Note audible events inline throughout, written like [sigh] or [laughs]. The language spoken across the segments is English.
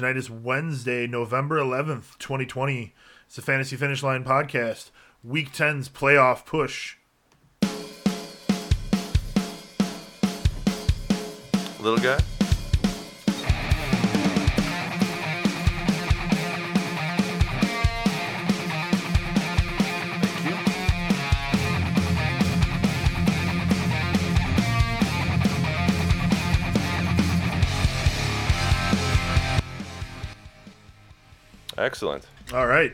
Tonight is Wednesday, November 11th, 2020. It's the Fantasy Finish Line podcast, Week 10's playoff push. Little guy? Excellent. All right.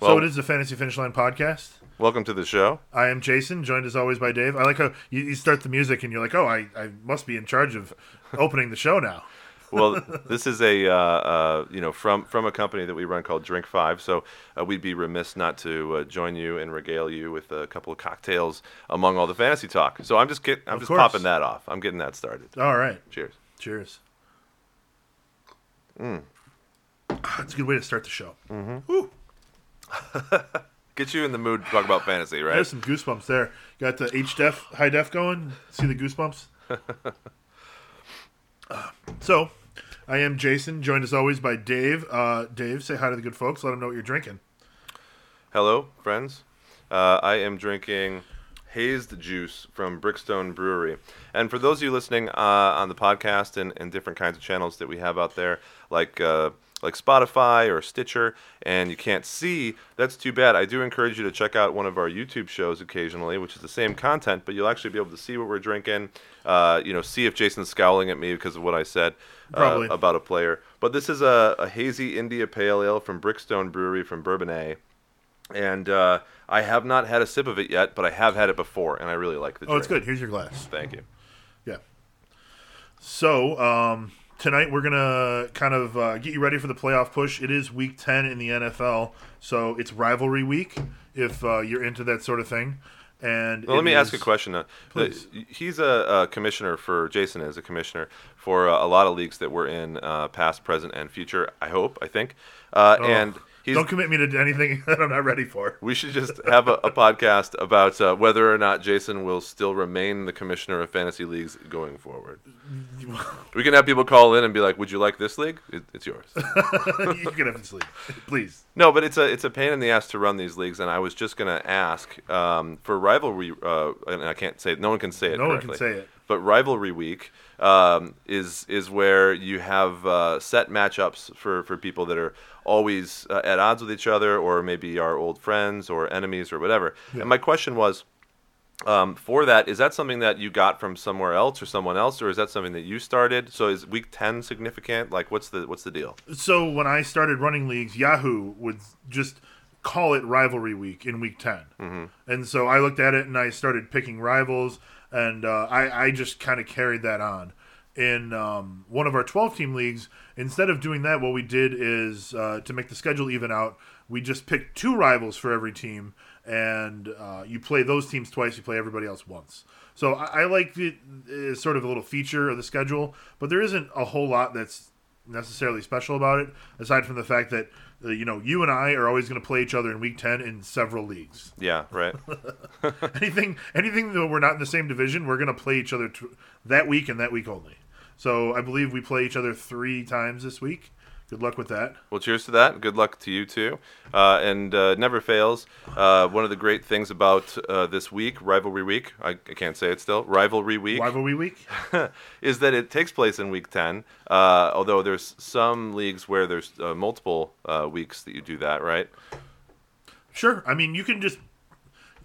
so Well- it is the Fantasy Finish Line podcast. Welcome to the show. I am Jason, joined as always by Dave. I like how you, you start the music and you're like, oh, I, I must be in charge of opening the show now. [laughs] Well, this is a uh, uh, you know from from a company that we run called Drink Five. So uh, we'd be remiss not to uh, join you and regale you with a couple of cocktails among all the fantasy talk. So I'm just get I'm Of just course. popping that off. I'm getting that started. All right. Cheers. Cheers. Mm. It's a good way to start the show. Woo. [laughs] Get you in the mood to talk about fantasy, right? There's some goosebumps there. Got the H def, high def going. See the goosebumps? [laughs] Uh, so, I am Jason, joined as always by Dave. Uh, Dave, say hi to the good folks. Let them know what you're drinking. Hello, friends. Uh, I am drinking hazed juice from Brickstone Brewery. And for those of you listening uh, on the podcast and, and different kinds of channels that we have out there, like uh, like Spotify or Stitcher, and you can't see, that's too bad. I do encourage you to check out one of our YouTube shows occasionally, which is the same content, but you'll actually be able to see what we're drinking. Uh, you know, see if Jason's scowling at me because of what I said uh, about a player. But this is a, a hazy India Pale Ale from Brickstone Brewery from Bourbonnais and uh, I have not had a sip of it yet, but I have had it before, and I really like the. Oh, it's good. Here's your glass. Thank you. Yeah. So, um, tonight we're going to kind of uh, get you ready for the playoff push. It is week 10 in the NFL, so it's rivalry week if uh, you're into that sort of thing. And Well, let me ask a question. Uh, Please. he's a, a commissioner for Jason is a commissioner for uh, a lot of leagues that we're in, uh, past, present, and future. I hope, I think, uh, Oh, and he's. Don't commit me to anything [laughs] that I'm not ready for. we should just have a, a podcast about uh, whether or not Jason will still remain the commissioner of fantasy leagues going forward. We can have people call in and be like, "Would you like this league? It, it's yours." [laughs] you can have it sleep, please. No, but it's a it's a pain in the ass to run these leagues, and I was just gonna ask um, for rivalry, uh, and I can't say no one can say it. No one can say it. But rivalry week um, is is where you have uh, set matchups for, for people that are always uh, at odds with each other, or maybe are old friends or enemies or whatever. And my question was. Um, for that, is that something that you got from somewhere else or someone else, or is that something that you started? So is week ten significant? Like, what's the what's the deal? So when I started running leagues, Yahoo would just call it rivalry week in week 10 mm-hmm. and so I looked at it and I started picking rivals, and uh, I I just kind of carried that on. In um, one of our 12 team leagues, instead of doing that, what we did is uh, to make the schedule even out, we just picked two rivals for every team, and uh, you play those teams twice, you play everybody else once. So I, I like it as sort of a little feature of the schedule, but there isn't a whole lot that's necessarily special about it, aside from the fact that uh, you know you and I are always going to play each other in Week Ten in several leagues. Yeah, right. [laughs] anything, anything that we're not in the same division, we're going to play each other t- that week and that week only. So I believe we play each other three times this week. Good luck with that. Well, cheers to that. Good luck to you too. Uh, and uh, never fails. Uh, one of the great things about uh, this week, rivalry week, I, I can't say it still, rivalry week, Rivalry week. [laughs] is that it takes place in week 10. Uh, although there's some leagues where there's uh, multiple uh, weeks that you do that, right? Sure. I mean, you can just.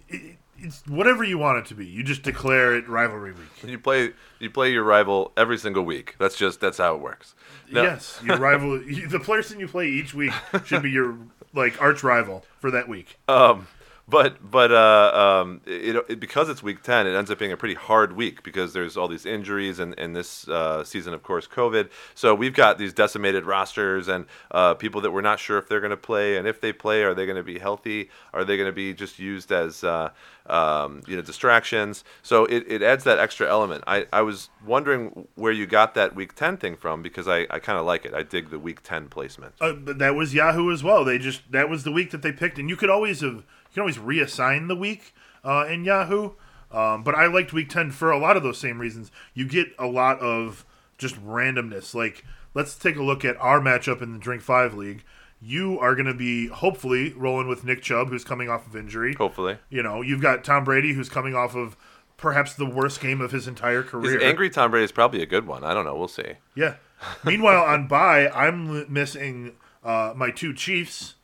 It, it's whatever you want it to be. You just declare it rivalry week. You play you play your rival every single week. That's just that's how it works. No- Yes, your rival. [laughs] you- the person you play each week should be your like arch rival for that week. Um, but but uh, um, it, it because it's week ten, it ends up being a pretty hard week because there's all these injuries and and this uh, season, of course, COVID. So we've got these decimated rosters and uh, people that we're not sure if they're going to play, and if they play, are they going to be healthy? Are they going to be just used as uh, um, you know distractions? So it, it adds that extra element. I, I was wondering where you got that week ten thing from because I, I kind of like it. I dig the week ten placement. Uh, but that was Yahoo as well. They just that was the week that they picked, and you could always have you can always reassign the week uh, in Yahoo. Um, but I liked week ten for a lot of those same reasons. You get a lot of just randomness. Like let's take a look at our matchup in the Drink Five League. You are going to be hopefully rolling with Nick Chubb, who's coming off of injury. Hopefully. You know, you've got Tom Brady, who's coming off of perhaps the worst game of his entire career. His angry Tom Brady is probably a good one. I don't know. We'll see. Yeah. Meanwhile, on bye, I'm missing uh, my two Chiefs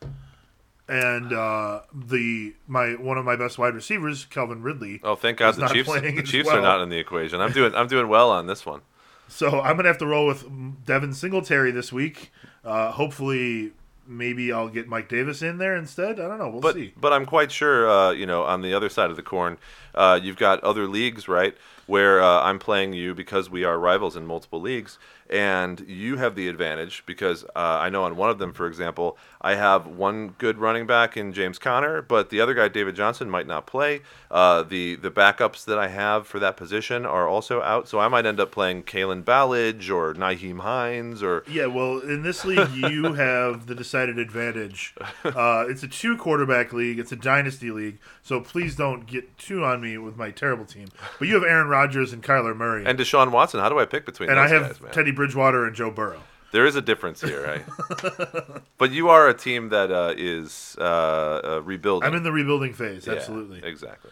and uh, the my one of my best wide receivers, Calvin Ridley. Oh, thank God the Chiefs. The Chiefs well. are not in the equation. I'm doing. I'm doing well on this one. So I'm gonna have to roll with Devin Singletary this week. Uh, hopefully, maybe I'll get Mike Davis in there instead. I don't know. We'll But see. but I'm quite sure. Uh, you know, on the other side of the corn, uh, you've got other leagues, right? Where uh, I'm playing you because we are rivals in multiple leagues, and you have the advantage because uh, I know on one of them, for example, I have one good running back in James Conner, but the other guy, David Johnson, might not play. Uh, the the backups that I have for that position are also out, so I might end up playing Kalen Ballage or Nyheim Hines or Yeah, well, in this league, you [laughs] have the decided advantage. Uh, it's a two quarterback league. It's a dynasty league. So please don't get too on me with my terrible team. But you have Aaron Rodgers and Kyler Murray, and Deshaun Watson. How do I pick between and those I have guys, man? Teddy Bridgewater and Joe Burrow. There is a difference here, right? [laughs] but you are a team that uh, is uh, uh, rebuilding. I'm in the rebuilding phase. Yeah, Absolutely. exactly.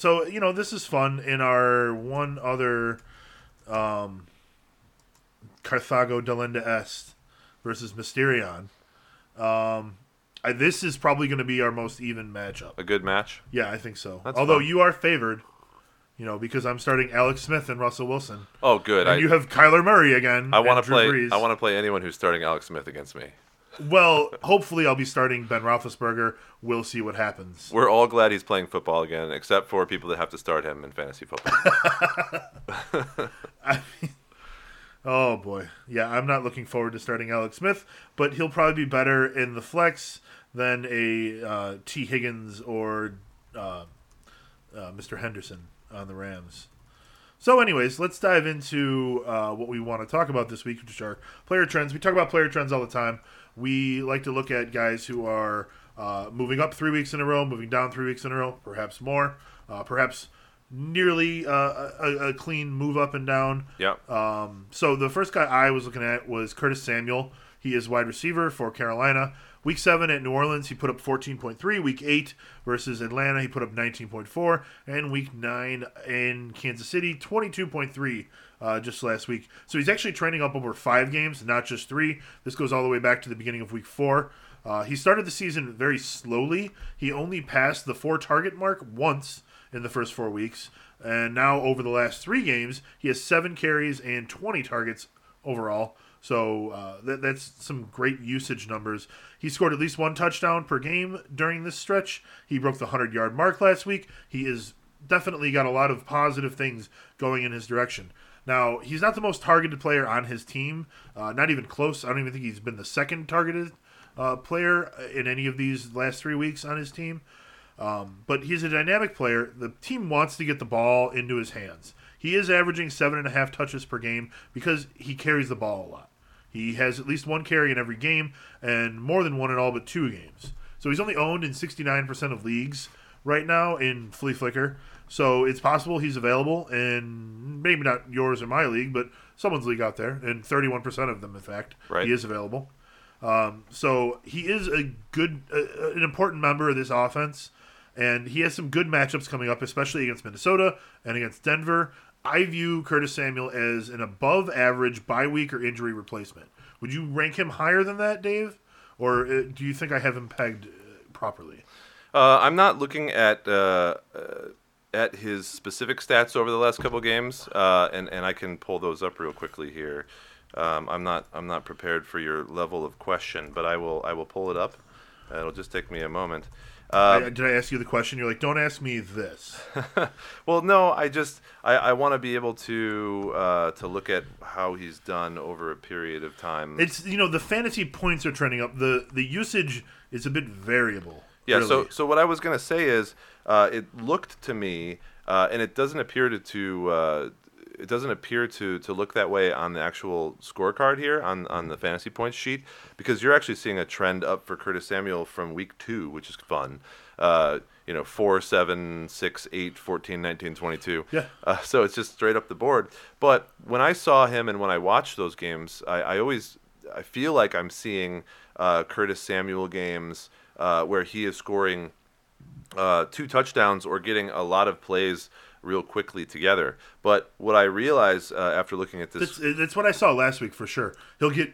So you know, this is fun. In our one other, um, Carthago Delenda Est versus Mysterion. Um, I, this is probably going to be our most even matchup. A good match. Yeah, I think so. That's Although fun. you are favored, you know, because I'm starting Alex Smith and Russell Wilson, Oh, good. and I, you have Kyler Murray again. I want to play. Brees. I want to play anyone who's starting Alex Smith against me. Well, hopefully, I'll be starting Ben Roethlisberger. We'll see what happens. We're all glad he's playing football again, except for people that have to start him in fantasy football. [laughs] [laughs] Oh boy, yeah, I'm not looking forward to starting Alex Smith, but he'll probably be better in the flex than a uh, Tee Higgins or uh, uh, Mr. Henderson on the Rams. So, anyways, let's dive into uh, what we want to talk about this week, which are player trends. We talk about player trends all the time. We like to look at guys who are uh, moving up three weeks in a row, moving down three weeks in a row, perhaps more, uh, perhaps nearly uh, a, a clean move up and down. Yeah. Um, so the first guy I was looking at was Curtis Samuel. He is wide receiver for Carolina. Week seven at New Orleans, he put up 14.3. Week eight versus Atlanta, he put up 19.4. And week nine in Kansas City, 22.3 uh, just last week. So he's actually trending up over five games, not just three. This goes all the way back to the beginning of week four. Uh, he started the season very slowly. He only passed the four target mark once in the first four weeks. And now, over the last three games, he has seven carries and 20 targets overall. So uh, that, that's some great usage numbers. He scored at least one touchdown per game during this stretch. He broke the 100 yard mark last week. He is definitely got a lot of positive things going in his direction. Now, he's not the most targeted player on his team, uh, not even close. I don't even think he's been the second targeted uh, player in any of these last three weeks on his team. Um, but he's a dynamic player. The team wants to get the ball into his hands. He is averaging seven and a half touches per game because he carries the ball a lot. He has at least one carry in every game and more than one in all but two games. So he's only owned in 69% of leagues right now in Fleaflicker. So it's possible he's available in maybe not yours or my league, but someone's league out there, and 31% of them, in fact, Right. he is available. Um, so he is a good, uh, an important member of this offense, and he has some good matchups coming up, especially against Minnesota and against Denver. I view Curtis Samuel as an above average bye week or injury replacement. Would you rank him higher than that, Dave? Or uh, do you think I have him pegged uh, properly? Uh, I'm not looking at uh, uh, at his specific stats over the last couple games, uh, and and I can pull those up real quickly here. Um, I'm not I'm not prepared for your level of question, but I will I will pull it up. It'll just take me a moment. Uh, I, did I ask you the question? You're like, don't ask me this. [laughs] well, no, I just I, I want to be able to uh, to look at how he's done over a period of time. It's you know the fantasy points are trending up. The the usage is a bit variable. Yeah. really. So so what I was gonna say is, uh, it looked to me, uh, and it doesn't appear to to uh, it doesn't appear to to look that way on the actual scorecard here on on the fantasy points sheet because you're actually seeing a trend up for Curtis Samuel from week two, which is fun. Uh, you know, 4, 7, 6, 8, 14, 19, 22. Yeah. Uh, so it's just straight up the board. But when I saw him and when I watched those games, I, I always I feel like I'm seeing uh, Curtis Samuel games uh, where he is scoring uh, two touchdowns or getting a lot of plays real quickly together. But what I realize uh, after looking at this, That's, that's what I saw last week for sure. He'll get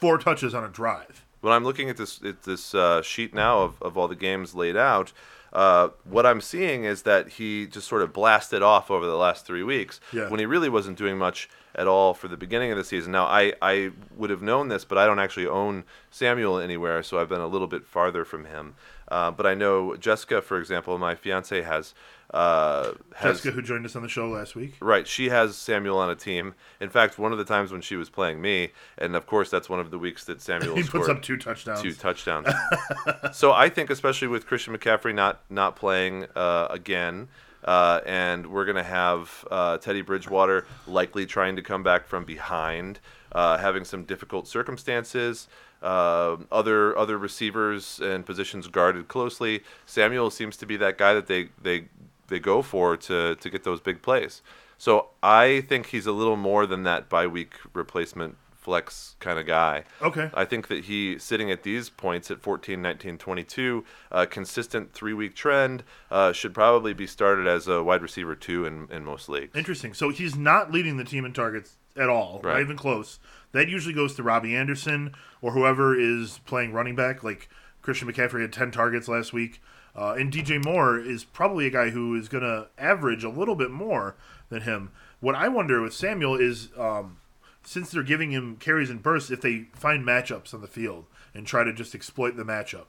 four touches on a drive. when I'm looking at this at this uh, sheet now of, of all the games laid out, uh, what I'm seeing is that he just sort of blasted off over the last three weeks Yeah. when he really wasn't doing much at all for the beginning of the season. Now, I, I would have known this, but I don't actually own Samuel anywhere, so I've been a little bit farther from him. Uh, but I know Jessica, for example, my fiance has uh, has Jessica, who joined us on the show last week. Right, she has Samuel on a team. In fact, one of the times when she was playing me, and of course that's one of the weeks that [laughs] Samuel He scored puts up two touchdowns. two touchdowns. [laughs] so I think, especially with Christian McCaffrey not not playing uh, again, uh, and we're gonna have uh, Teddy Bridgewater likely trying to come back from behind, uh, having some difficult circumstances. Uh, other other receivers and positions guarded closely. Samuel seems to be that guy that they they they go for to to get those big plays. So I think he's a little more than that bye week replacement flex kind of guy. Okay. I think that he sitting at these points at 14, 19, 22, uh, consistent three week trend, uh, should probably be started as a wide receiver two in, in most leagues. Interesting. So he's not leading the team in targets at all, not even close. That usually goes to Robbie Anderson or whoever is playing running back. Like Christian McCaffrey had 10 targets last week. Uh, and DJ Moore is probably a guy who is going to average a little bit more than him. What I wonder with Samuel is um, since they're giving him carries and bursts, if they find matchups on the field and try to just exploit the matchup.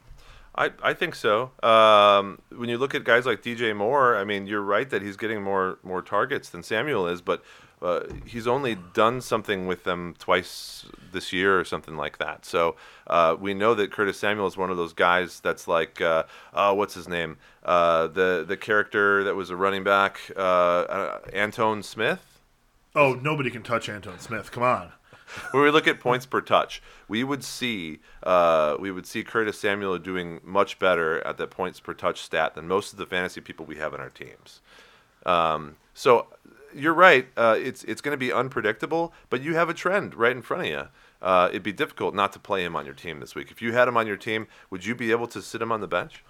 I, I think so. Um, when you look at guys like DJ Moore, I mean, you're right that he's getting more more targets than Samuel is, but uh, he's only done something with them twice this year or something like that. So uh, we know that Curtis Samuel is one of those guys that's like, uh, oh, what's his name? Uh, the the character that was a running back, Antone Smith. Oh, nobody can touch Antone Smith. Come on. [laughs] when we look at points per touch, we would see uh, we would see Curtis Samuel doing much better at that points per touch stat than most of the fantasy people we have in our teams. Um, so you're right. Uh, it's it's going to be unpredictable, but you have a trend right in front of you. Uh, it'd be difficult not to play him on your team this week. If you had him on your team, would you be able to sit him on the bench?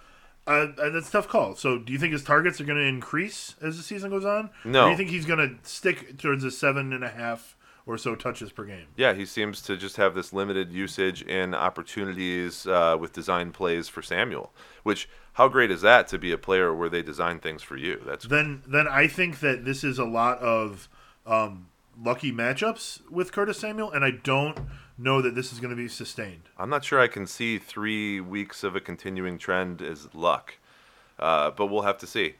Uh, uh, that's a tough call. So, do you think his targets are going to increase as the season goes on? No. Or do you think he's going to stick towards a seven and a half or so touches per game? Yeah, he seems to just have this limited usage and opportunities uh, with design plays for Samuel. Which, how great is that to be a player where they design things for you? That's Then, then I think that this is a lot of um, lucky matchups with Curtis Samuel, and I don't know that this is going to be sustained. I'm not sure I can see three weeks of a continuing trend as luck, uh, but we'll have to see.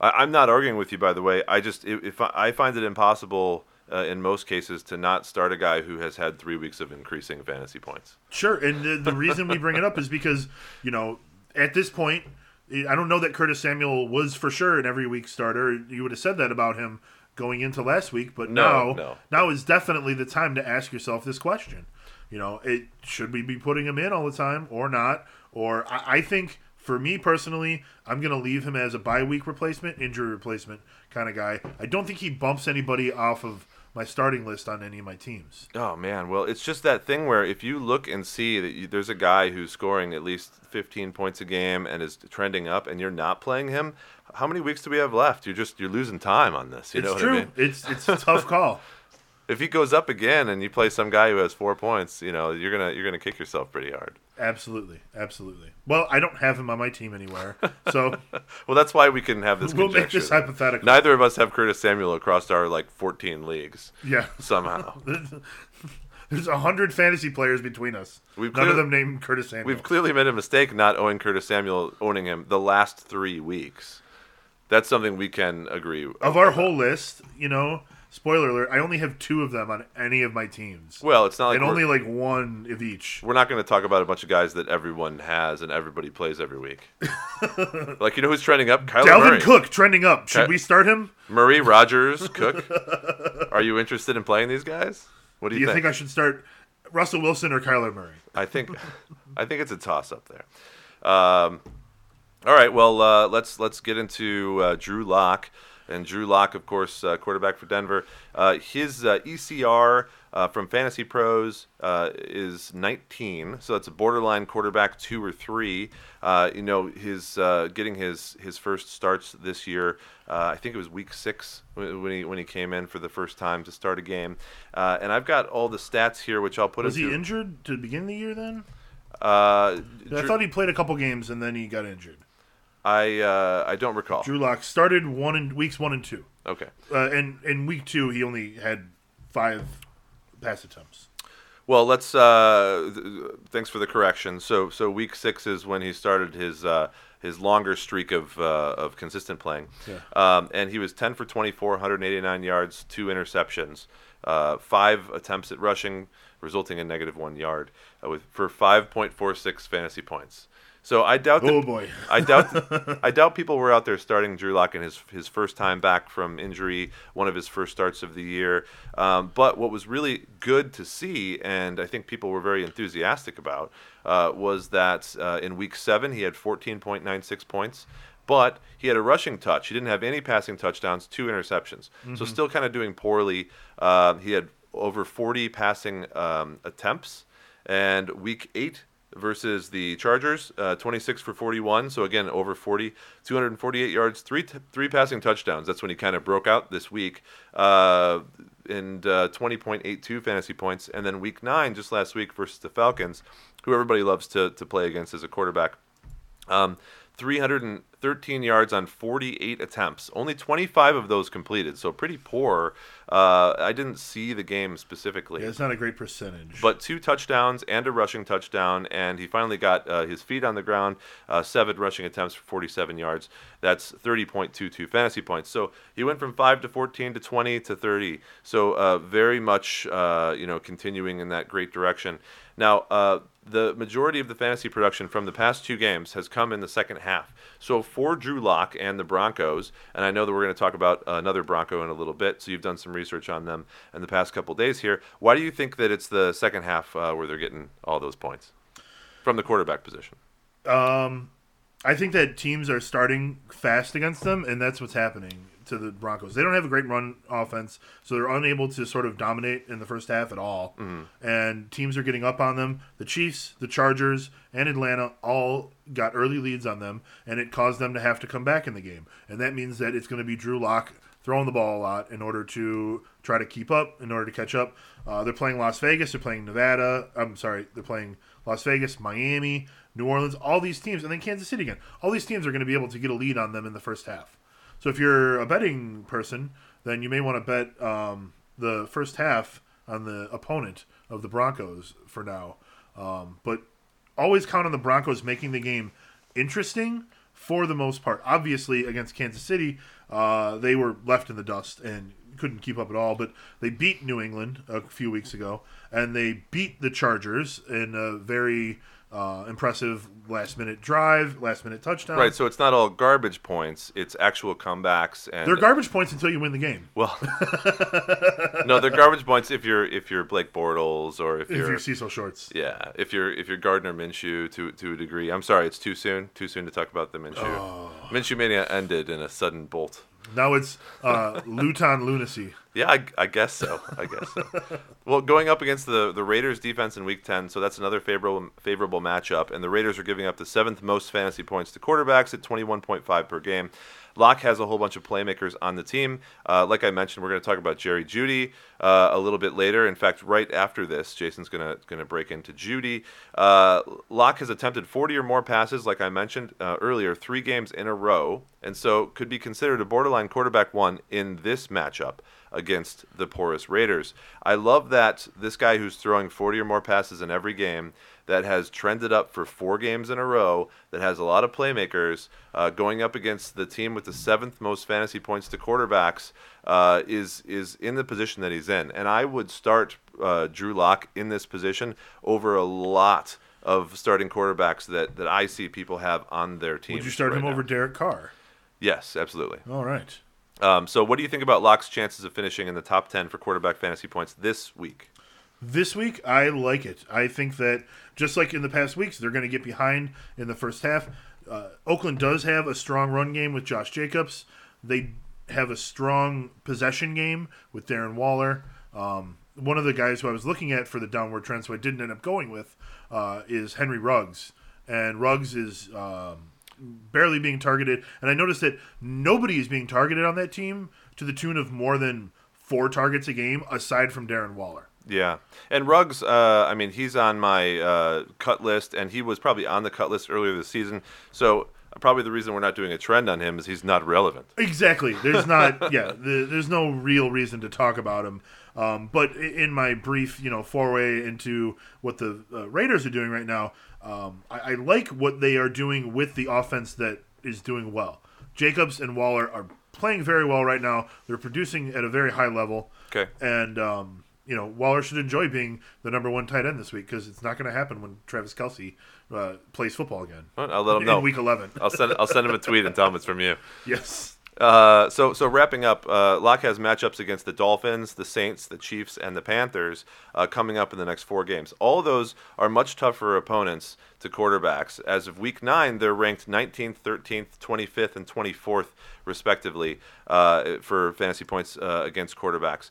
I, I'm not arguing with you, by the way. I just if, if I, I find it impossible uh, in most cases to not start a guy who has had three weeks of increasing fantasy points. Sure, and the, the reason we bring it up is because you know at this point, I don't know that Curtis Samuel was for sure an every week starter. You would have said that about him going into last week, but No, now no. now is definitely the time to ask yourself this question. You know, it should we be putting him in all the time or not? Or I, I think for me personally, I'm going to leave him as a bye week replacement, injury replacement kind of guy. I don't think he bumps anybody off of my starting list on any of my teams. Oh man, well it's just that thing where if you look and see that you, there's a guy who's scoring at least 15 points a game and is trending up, and you're not playing him, how many weeks do we have left? You're just you're losing time on this. You it's know what true. I mean? It's it's a tough call. [laughs] If he goes up again and you play some guy who has four points, you know you're gonna you're gonna kick yourself pretty hard. Absolutely, absolutely. Well, I don't have him on my team anywhere, so [laughs] Well, that's why we can have this. we'll make this then. hypothetical. Neither of us have Curtis Samuel across our like 14 leagues yeah, somehow. [laughs] there's a hundred fantasy players between us. We've None of them named Curtis Samuel. We've clearly made a mistake not owning Curtis Samuel, owning him the last three weeks. That's something we can agree. of our whole list, you know, spoiler alert, I only have two of them on any of my teams, Well, it's not like and only like one of each. we're not going to talk about a bunch of guys that everyone has and everybody plays every week. [laughs] like you know who's trending up? Kyler Dalvin Murray. Cook trending up. Should Okay. we start him? Murray, Rodgers, [laughs] Cook. Are you interested in playing these guys? What do you, think? Do you, you think I should start Russell Wilson or Kyler Murray? I think [laughs] I think it's a toss up there. Um, All right, well, uh, let's let's get into uh, Drew Lock. And Drew Lock, of course, uh, quarterback for Denver. Uh, his uh, ECR uh, from FantasyPros uh, is 19, so that's a borderline quarterback two or three. Uh, you know, his uh, getting his his first starts this year. Uh, I think it was week six when when he when he came in for the first time to start a game. Uh, and I've got all the stats here, which I'll put Was he injured to begin the year then? uh, I Drew- thought he played a couple games and then he got injured. I uh, I don't recall. Drew Lock started one in weeks one and two, Okay. uh, and in week two he only had five pass attempts. Well, let's. Uh, th- thanks for the correction. So, so week six is when he started his uh, his longer streak of uh, of consistent playing, Yeah. um, and he was 10 for 24, 189 yards, two interceptions, uh, five attempts at rushing, resulting in negative one yard, uh, with for 5.46 fantasy points. So I doubt that Oh boy, I doubt [laughs] I doubt people were out there starting Drew Lock in his his first time back from injury, one of his first starts of the year. Um, but what was really good to see, and I think people were very enthusiastic about, uh, was that uh, in Week Seven he had 14.96 points. But he had a rushing touch. He didn't have any passing touchdowns, two interceptions. So still kind of doing poorly. Uh, he had over 40 passing um, attempts. And week eight, versus the Chargers, uh, 26 for 41. So again, over 40, 248 yards, three t- three passing touchdowns. That's when he kind of broke out this week, uh, and uh, 20.82 fantasy points. And then week nine, just last week versus the Falcons, who everybody loves to to play against as a quarterback. Um, 313 yards on 48 attempts. Only 25 of those completed, so pretty poor. Uh, I didn't see the game specifically. yeah, it's not a great percentage. But two touchdowns and a rushing touchdown, and he finally got uh, his feet on the ground. Uh, seven rushing attempts for 47 yards. That's 30.22 fantasy points. So he went from five to 14 to 20 to 30. So uh, very much, uh, you know, continuing in that great direction. Now, uh, the majority of the fantasy production from the past two games has come in the second half. So for Drew Lock and the Broncos, and I know that we're going to talk about another Bronco in a little bit, so you've done some research on them in the past couple days here. Why do you think that it's the second half uh, where they're getting all those points from the quarterback position? Um, I think that teams are starting fast against them, and that's what's happening to the Broncos. They don't have a great run offense, so they're unable to sort of dominate in the first half at all. And teams are getting up on them. The Chiefs, the Chargers, and Atlanta all got early leads on them, and it caused them to have to come back in the game. And that means that it's going to be Drew Lock throwing the ball a lot in order to try to keep up, in order to catch up. Uh, they're playing Las Vegas, they're playing Nevada. I'm sorry, they're playing Las Vegas, Miami, New Orleans, all these teams, and then Kansas City again. All these teams are going to be able to get a lead on them in the first half. So if you're a betting person, then you may want to bet um, the first half on the opponent of the Broncos for now. Um, but always count on the Broncos making the game interesting for the most part. Obviously, against Kansas City, uh, they were left in the dust and couldn't keep up at all. But they beat New England a few weeks ago, and they beat the Chargers in a very uh, impressive last minute drive, last minute touchdown. Right, so it's not all garbage points; it's actual comebacks and They're garbage points until you win the game. well, [laughs] no, they're garbage points if you're if you're Blake Bortles or if If you're you're Cecil Shorts. yeah if you're if you're Gardner Minshew to to a degree. I'm sorry, it's too soon. Too soon to talk about the Minshew. Oh. Minshew mania ended in a sudden bolt. Now it's uh, Luton lunacy. Yeah, I, I guess so. I guess so. [laughs] well, going up against the, the Raiders defense in Week 10, so that's another favorable favorable matchup. And the Raiders are giving up the seventh most fantasy points to quarterbacks at 21.5 per game. Lock has a whole bunch of playmakers on the team. Uh, like I mentioned, we're going to talk about Jerry Jeudy uh, a little bit later. In fact, right after this, Jason's going to going to break into Jeudy. Uh, Lock has attempted 40 or more passes, like I mentioned uh, earlier, three games in a row, and so could be considered a borderline quarterback one in this matchup against the porous Raiders. I love that this guy who's throwing 40 or more passes in every game that has trended up for four games in a row, that has a lot of playmakers, uh, going up against the team with the seventh most fantasy points to quarterbacks, uh, is is in the position that he's in. And I would start uh, Drew Lock in this position over a lot of starting quarterbacks that, that I see people have on their team. Would you start him over Derek Carr? Yes, absolutely. All right. Um, so, what do you think about Lock's chances of finishing in the top 10 for quarterback fantasy points this week? This week, I like it. I think that just like in the past weeks, they're going to get behind in the first half. uh, Oakland does have a strong run game with Josh Jacobs. They have a strong possession game with Darren Waller. Um, one of the guys who I was looking at for the downward trend, so I didn't end up going with, uh, is Henry Ruggs. And Ruggs is um, barely being targeted. And I noticed that nobody is being targeted on that team to the tune of more than four targets a game, aside from Darren Waller. Yeah, and Ruggs. Uh, I mean, he's on my uh, cut list, and he was probably on the cut list earlier this season. So probably the reason we're not doing a trend on him is he's not relevant. Exactly. There's not. [laughs] yeah. The, there's no real reason to talk about him. Um, but in my brief, you know, foray into what the uh, Raiders are doing right now, um, I, I like what they are doing with the offense that is doing well. Jacobs and Waller are playing very well right now. They're producing at a very high level. Okay. And um, you know, Waller should enjoy being the number one tight end this week because it's not going to happen when Travis Kelce uh, plays football again. I'll let him in know. week eleven. I'll send I'll send him a tweet and tell him it's from you. [laughs] yes. Uh, so so wrapping up, uh, Lock has matchups against the Dolphins, the Saints, the Chiefs, and the Panthers uh, coming up in the next four games. All those are much tougher opponents to quarterbacks. As of Week Nine, they're ranked 19th, 13th, 25th, and 24th respectively uh, for fantasy points uh, against quarterbacks.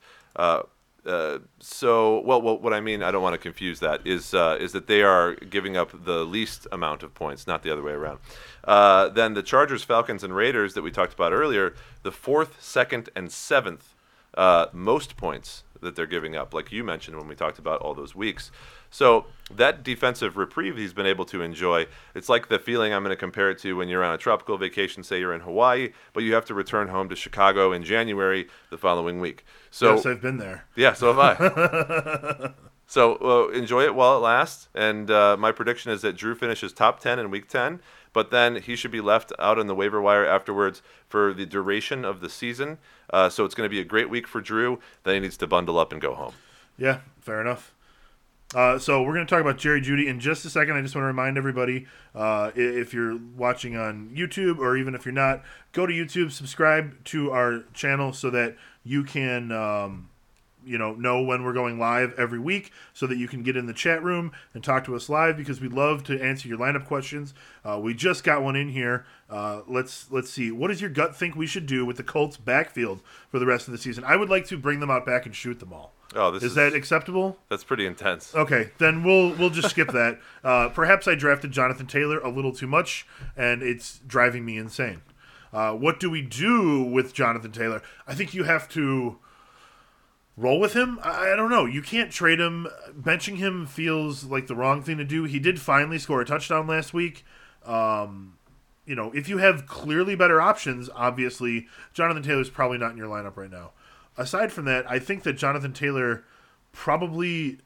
Uh, so, well, well, what I mean, I don't want to confuse that, is uh, is that they are giving up the least amount of points, not the other way around. Uh, then the Chargers, Falcons, and Raiders that we talked about earlier, the fourth, second, and seventh uh, most points that they're giving up, like you mentioned when we talked about all those weeks. So that defensive reprieve he's been able to enjoy, it's like the feeling I'm going to compare it to when you're on a tropical vacation, say you're in Hawaii, but you have to return home to Chicago in January the following week. So yes, I've been there. Yeah, so have I. [laughs] so uh, enjoy it while it lasts. And uh, my prediction is that Drew finishes top 10 in week 10, but then he should be left out on the waiver wire afterwards for the duration of the season. Uh, so it's going to be a great week for Drew. Then he needs to bundle up and go home. Yeah, fair enough. Uh, so we're going to talk about Jerry Jeudy in just a second. I just want to remind everybody, uh, if you're watching on YouTube or even if you're not, go to YouTube, subscribe to our channel so that you can, um, you know, know when we're going live every week, so that you can get in the chat room and talk to us live because we love to answer your lineup questions. Uh, we just got one in here. Uh, let's let's see. What does your gut think we should do with the Colts backfield for the rest of the season? I would like to bring them out back and shoot them all. Oh, this is, is that acceptable? That's pretty intense. Okay, then we'll we'll just skip that. [laughs] Uh, perhaps I drafted Jonathan Taylor a little too much, and it's driving me insane. Uh, what do we do with Jonathan Taylor? I think you have to roll with him. I, I don't know. You can't trade him. Benching him feels like the wrong thing to do. He did finally score a touchdown last week. Um, you know, if you have clearly better options, obviously Jonathan Taylor's probably not in your lineup right now. Aside from that, I think that Jonathan Taylor probably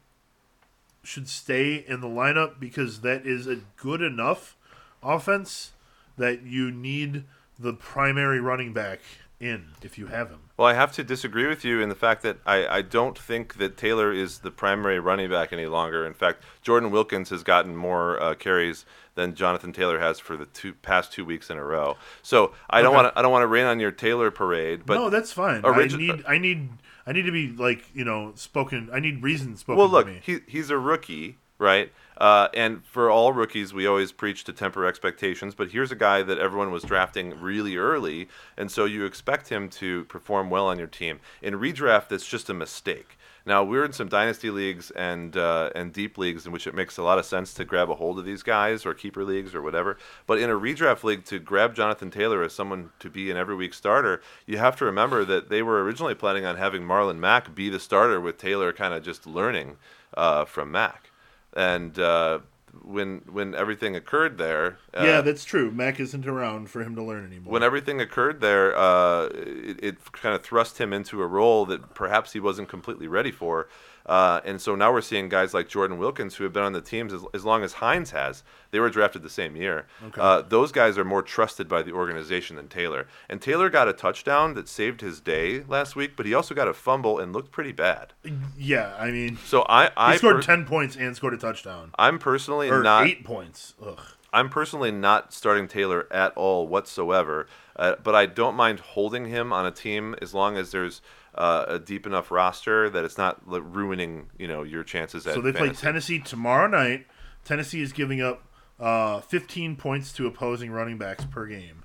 should stay in the lineup because that is a good enough offense that you need the primary running back in if you have him. Well, I have to disagree with you in the fact that I, I don't think that Taylor is the primary running back any longer. In fact, Jordan Wilkins has gotten more uh, carries than Jonathan Taylor has for the two past two weeks in a row. So I don't want to I don't want to rain on your Taylor parade, but no, that's fine. origi- I need I need I need to be like, you know, spoken I need reason spoken well, look, he, he's a rookie, right? Uh, and for all rookies, we always preach to temper expectations. But here's a guy that everyone was drafting really early, and so you expect him to perform well on your team. In redraft, that's just a mistake. Now we're in some dynasty leagues and uh, and deep leagues in which it makes a lot of sense to grab a hold of these guys or keeper leagues or whatever. But in a redraft league, to grab Jonathan Taylor as someone to be an every week starter, you have to remember that they were originally planning on having Marlon Mack be the starter with Taylor kind of just learning uh, from Mack. And uh, when when everything occurred there, uh, yeah, that's true. Mack isn't around for him to learn anymore. when everything occurred there, uh, it, it kind of thrust him into a role that perhaps he wasn't completely ready for. Uh, and so now we're seeing guys like Jordan Wilkins, who have been on the teams as, as long as Hines has. They were drafted the same year. Uh, those guys are more trusted by the organization than Taylor. And Taylor got a touchdown that saved his day last week, but he also got a fumble and looked pretty bad. yeah, I mean So I, I he scored per- ten points and scored a touchdown. I'm personally Or not eight points. Ugh. I'm personally not starting Taylor at all whatsoever, uh, but I don't mind holding him on a team as long as there's uh, a deep enough roster that it's not like, ruining you know your chances at So they play. Tennessee tomorrow night. Tennessee is giving up uh, 15 points to opposing running backs per game.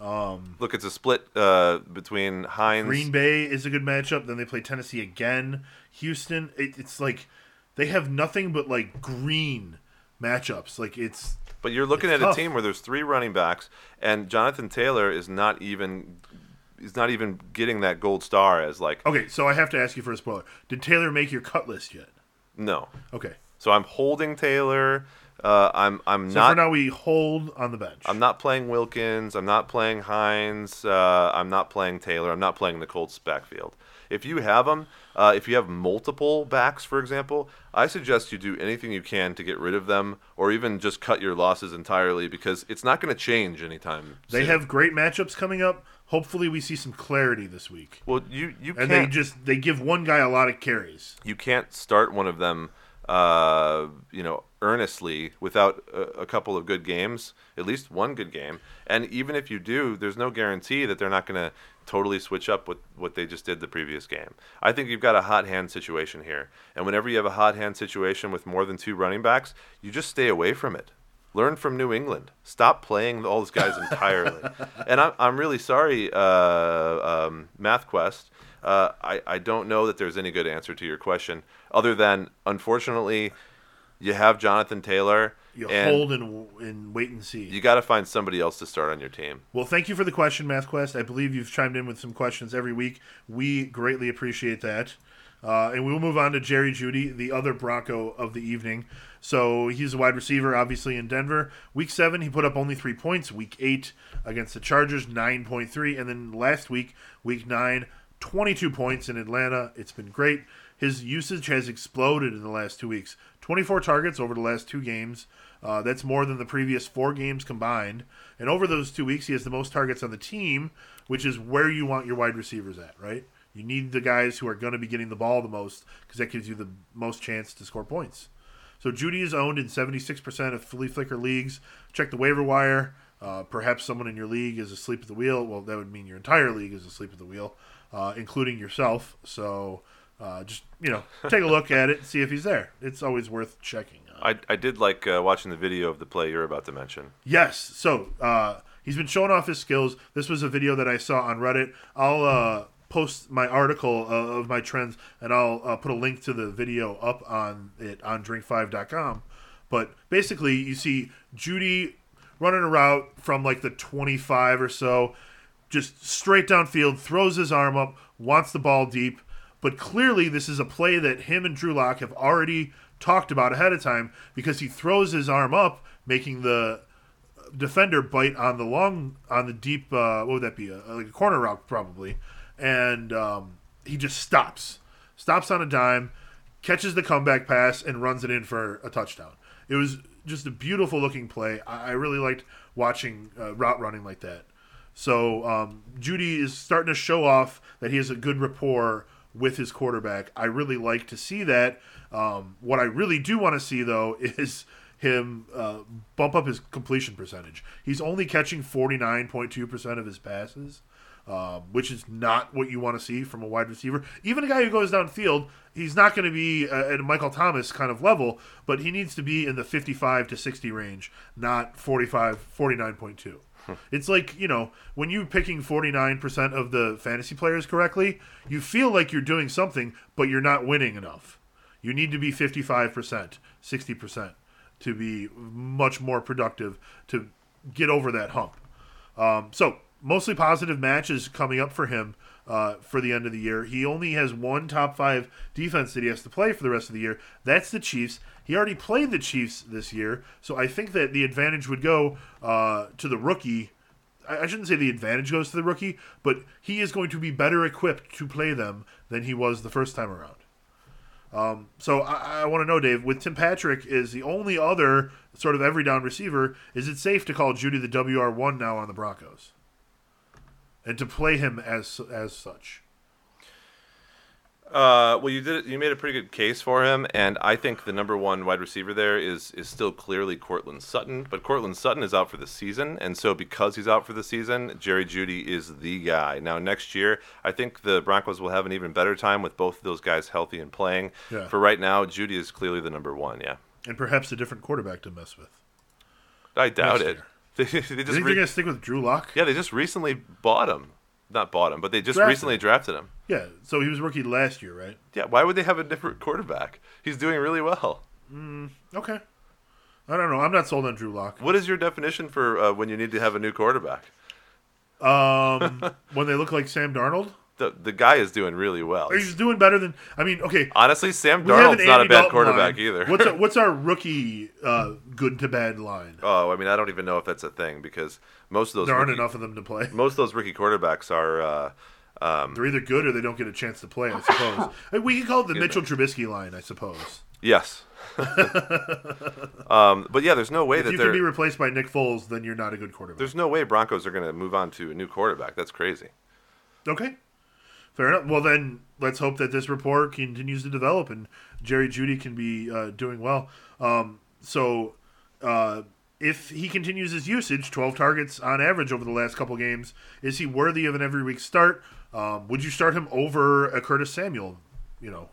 Look, it's a split uh, between Hines. Green Bay is a good matchup. Then they play Tennessee again. Houston, it, it's like they have nothing but like green matchups. Like it's But you're looking It's at tough. a team where there's three running backs, and Jonathan Taylor is not even he's not even getting that gold star as like okay. So I have to ask you for a spoiler. Did Taylor make your cut list yet? no. Okay. So I'm holding Taylor. Uh, I'm I'm So not for now, we hold on the bench. I'm not playing Wilkins. I'm not playing Hines. Uh, I'm not playing Taylor. I'm not playing the Colts backfield. If you have them, uh, if you have multiple backs, for example, I suggest you do anything you can to get rid of them, or even just cut your losses entirely because it's not going to change anytime. They soon. have great matchups coming up. Hopefully, we see some clarity this week. well, you you And they just they give one guy a lot of carries. you can't start one of them, uh, you know, earnestly without a, a couple of good games, at least one good game. And even if you do, there's no guarantee that they're not going to totally switch up with what they just did the previous game. I think you've got a hot hand situation here. And whenever you have a hot hand situation with more than two running backs, you just stay away from it. Learn from New England. Stop playing all those guys entirely. [laughs] and I'm, I'm really sorry, uh, um, MathQuest. Uh, I, I don't know that there's any good answer to your question, other than unfortunately, you have Jonathan Taylor, You and hold and and wait and see. you got to find somebody else to start on your team. Well, thank you for the question, MathQuest. I believe you've chimed in with some questions every week. We greatly appreciate that. Uh, and we will move on to Jerry Jeudy, the other Bronco of the evening. So he's a wide receiver, obviously, in Denver. Week seven, he put up only three points. Week eight against the Chargers, 9.3. And then last week, week nine, 22 points in Atlanta. It's been great. His usage has exploded in the last two weeks 24 targets over the last two games. Uh, that's more than the previous four games combined. And over those two weeks, he has the most targets on the team, which is where you want your wide receivers at, right? You need the guys who are going to be getting the ball the most because that gives you the most chance to score points. So Jeudy is owned in 76% of Fleaflicker leagues. Check the waiver wire. Uh, perhaps someone in your league is asleep at the wheel. Well, that would mean your entire league is asleep at the wheel, uh, including yourself. So uh, just you know, take a look at it, and see if he's there. It's always worth checking. I, I did like uh, watching the video of the play you're about to mention. Yes. So uh, he's been showing off his skills. This was a video that I saw on Reddit. I'll uh, post my article uh, of my trends, and I'll uh, put a link to the video up on it on drink5.com. But basically, you see Jeudy running a route from like the 25 or so, just straight downfield, throws his arm up, wants the ball deep. But clearly, this is a play that him and Drew Lock have already talked about ahead of time because he throws his arm up, making the defender bite on the long on the deep uh, what would that be? A, like a corner route probably. And um, he just stops. Stops on a dime catches the comeback pass and runs it in for a touchdown. It was just a beautiful looking play. I, I really liked watching uh, route running like that. So um, jeudy is starting to show off that he has a good rapport with his quarterback i really like to see that um, what i really do want to see though [laughs] is him uh, bump up his completion percentage. He's only catching 49.2% of his passes, um, which is not what you want to see from a wide receiver. Even a guy who goes downfield, he's not going to be uh, at a Michael Thomas kind of level, but he needs to be in the 55 to 60 range, not 45, 49.2. [laughs] It's like, you know, when you're picking 49% of the fantasy players correctly, you feel like you're doing something, but you're not winning enough. You need to be 55%, 60% to be much more productive to get over that hump. Um, so, mostly positive matches coming up for him uh, for the end of the year. He only has one top five defense that he has to play for the rest of the year. That's the Chiefs. He already played the Chiefs this year, so I think that the advantage would go uh, to the rookie. I I shouldn't say the advantage goes to the rookie, but he is going to be better equipped to play them than he was the first time around. Um, so I, I want to know, Dave, with Tim Patrick is the only other sort of every down receiver, is it safe to call Jeudy the WR one now on the Broncos, and to play him as as such? Uh, well, you did. You made a pretty good case for him, and I think the number one wide receiver there is is still clearly Courtland Sutton. But Courtland Sutton is out for the season, and so because he's out for the season, Jerry Jeudy is the guy. Now next year, I think the Broncos will have an even better time with both of those guys healthy and playing. Yeah. For right now, Jeudy is clearly the number one. Yeah. And perhaps a different quarterback to mess with. I doubt it. year. They, [laughs] they Do you just think re- they're gonna stick with Drew Lock? yeah, they just recently bought him. Not bought him, but they just Drafted recently him. drafted him. Yeah. So he was rookie last year, right? Yeah, why would they have a different quarterback? He's doing really well. Okay. I don't know. I'm not sold on Drew Lock. What is your definition for uh, when you need to have a new quarterback? Um, [laughs] when they look like Sam Darnold, The the guy is doing really well. he's doing better than. I mean, okay. Honestly, Sam Darnold's not a bad Dalton quarterback line. either. What's our, [laughs] what's our rookie uh, good to bad line? oh, I mean, I don't even know if that's a thing because most of those There aren't enough of them to play. most of those rookie quarterbacks are. Uh, um, They're either good or they don't get a chance to play. I suppose [laughs] we can call it the Mitchell Trubisky line. I suppose yes. [laughs] um, but yeah, there's no way if that you can be replaced by Nick Foles, then you're not a good quarterback. there's no way Broncos are going to move on to a new quarterback. That's crazy. Okay. Fair enough. Well, then let's hope that this rapport continues to develop and Jerry Jeudy can be uh, doing well. Um, so, uh, if he continues his usage, 12 targets on average over the last couple games, is he worthy of an every week start? Um, would you start him over a Curtis Samuel? You know,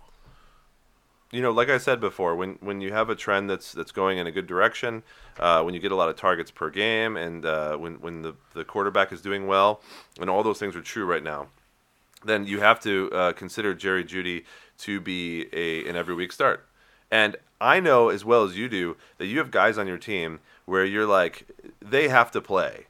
you know, like I said before, when when you have a trend that's that's going in a good direction, uh, when you get a lot of targets per game, and uh, when when the the quarterback is doing well, and all those things are true right now, then you have to uh, consider Jerry Jeudy to be a an every week start. And I know as well as you do that you have guys on your team where you're like they have to play,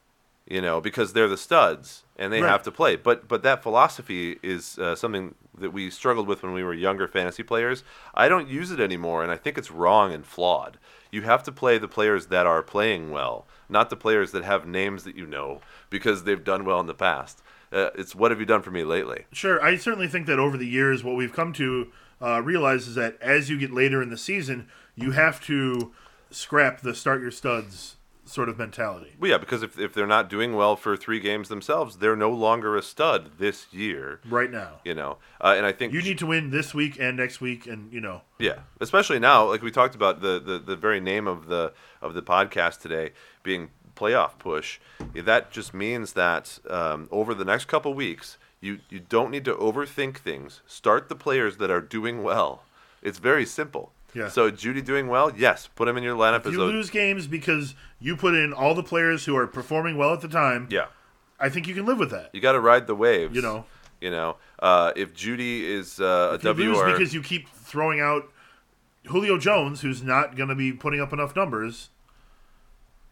you know, because they're the studs and they Right. have to play. But but that philosophy is uh, something that we struggled with when we were younger fantasy players. I don't use it anymore, and I think it's wrong and flawed. You have to play the players that are playing well, not the players that have names that you know because they've done well in the past. Uh, it's what have you done for me lately? Sure, I certainly think that over the years, what we've come to uh, realize is that as you get later in the season, you have to scrap the start your studs sort of mentality. Well, yeah, because if, if they're not doing well for three games themselves, they're no longer a stud this year. Right now, You know, uh, and I think you need to win this week and next week, and you know, Yeah, especially now, like we talked about the, the, the very name of the of the podcast today being playoff push. That just means that um, over the next couple weeks, you you don't need to overthink things. Start the players that are doing well. It's very simple. Yeah. So Jeudy doing well, yes, put him in your lineup if you a lose games because you put in all the players who are performing well at the time, yeah. I think you can live with that. You got to ride the waves. You know. You know, uh, if Jeudy is uh, a If you lose because you keep throwing out Julio Jones, who's not going to be putting up enough numbers.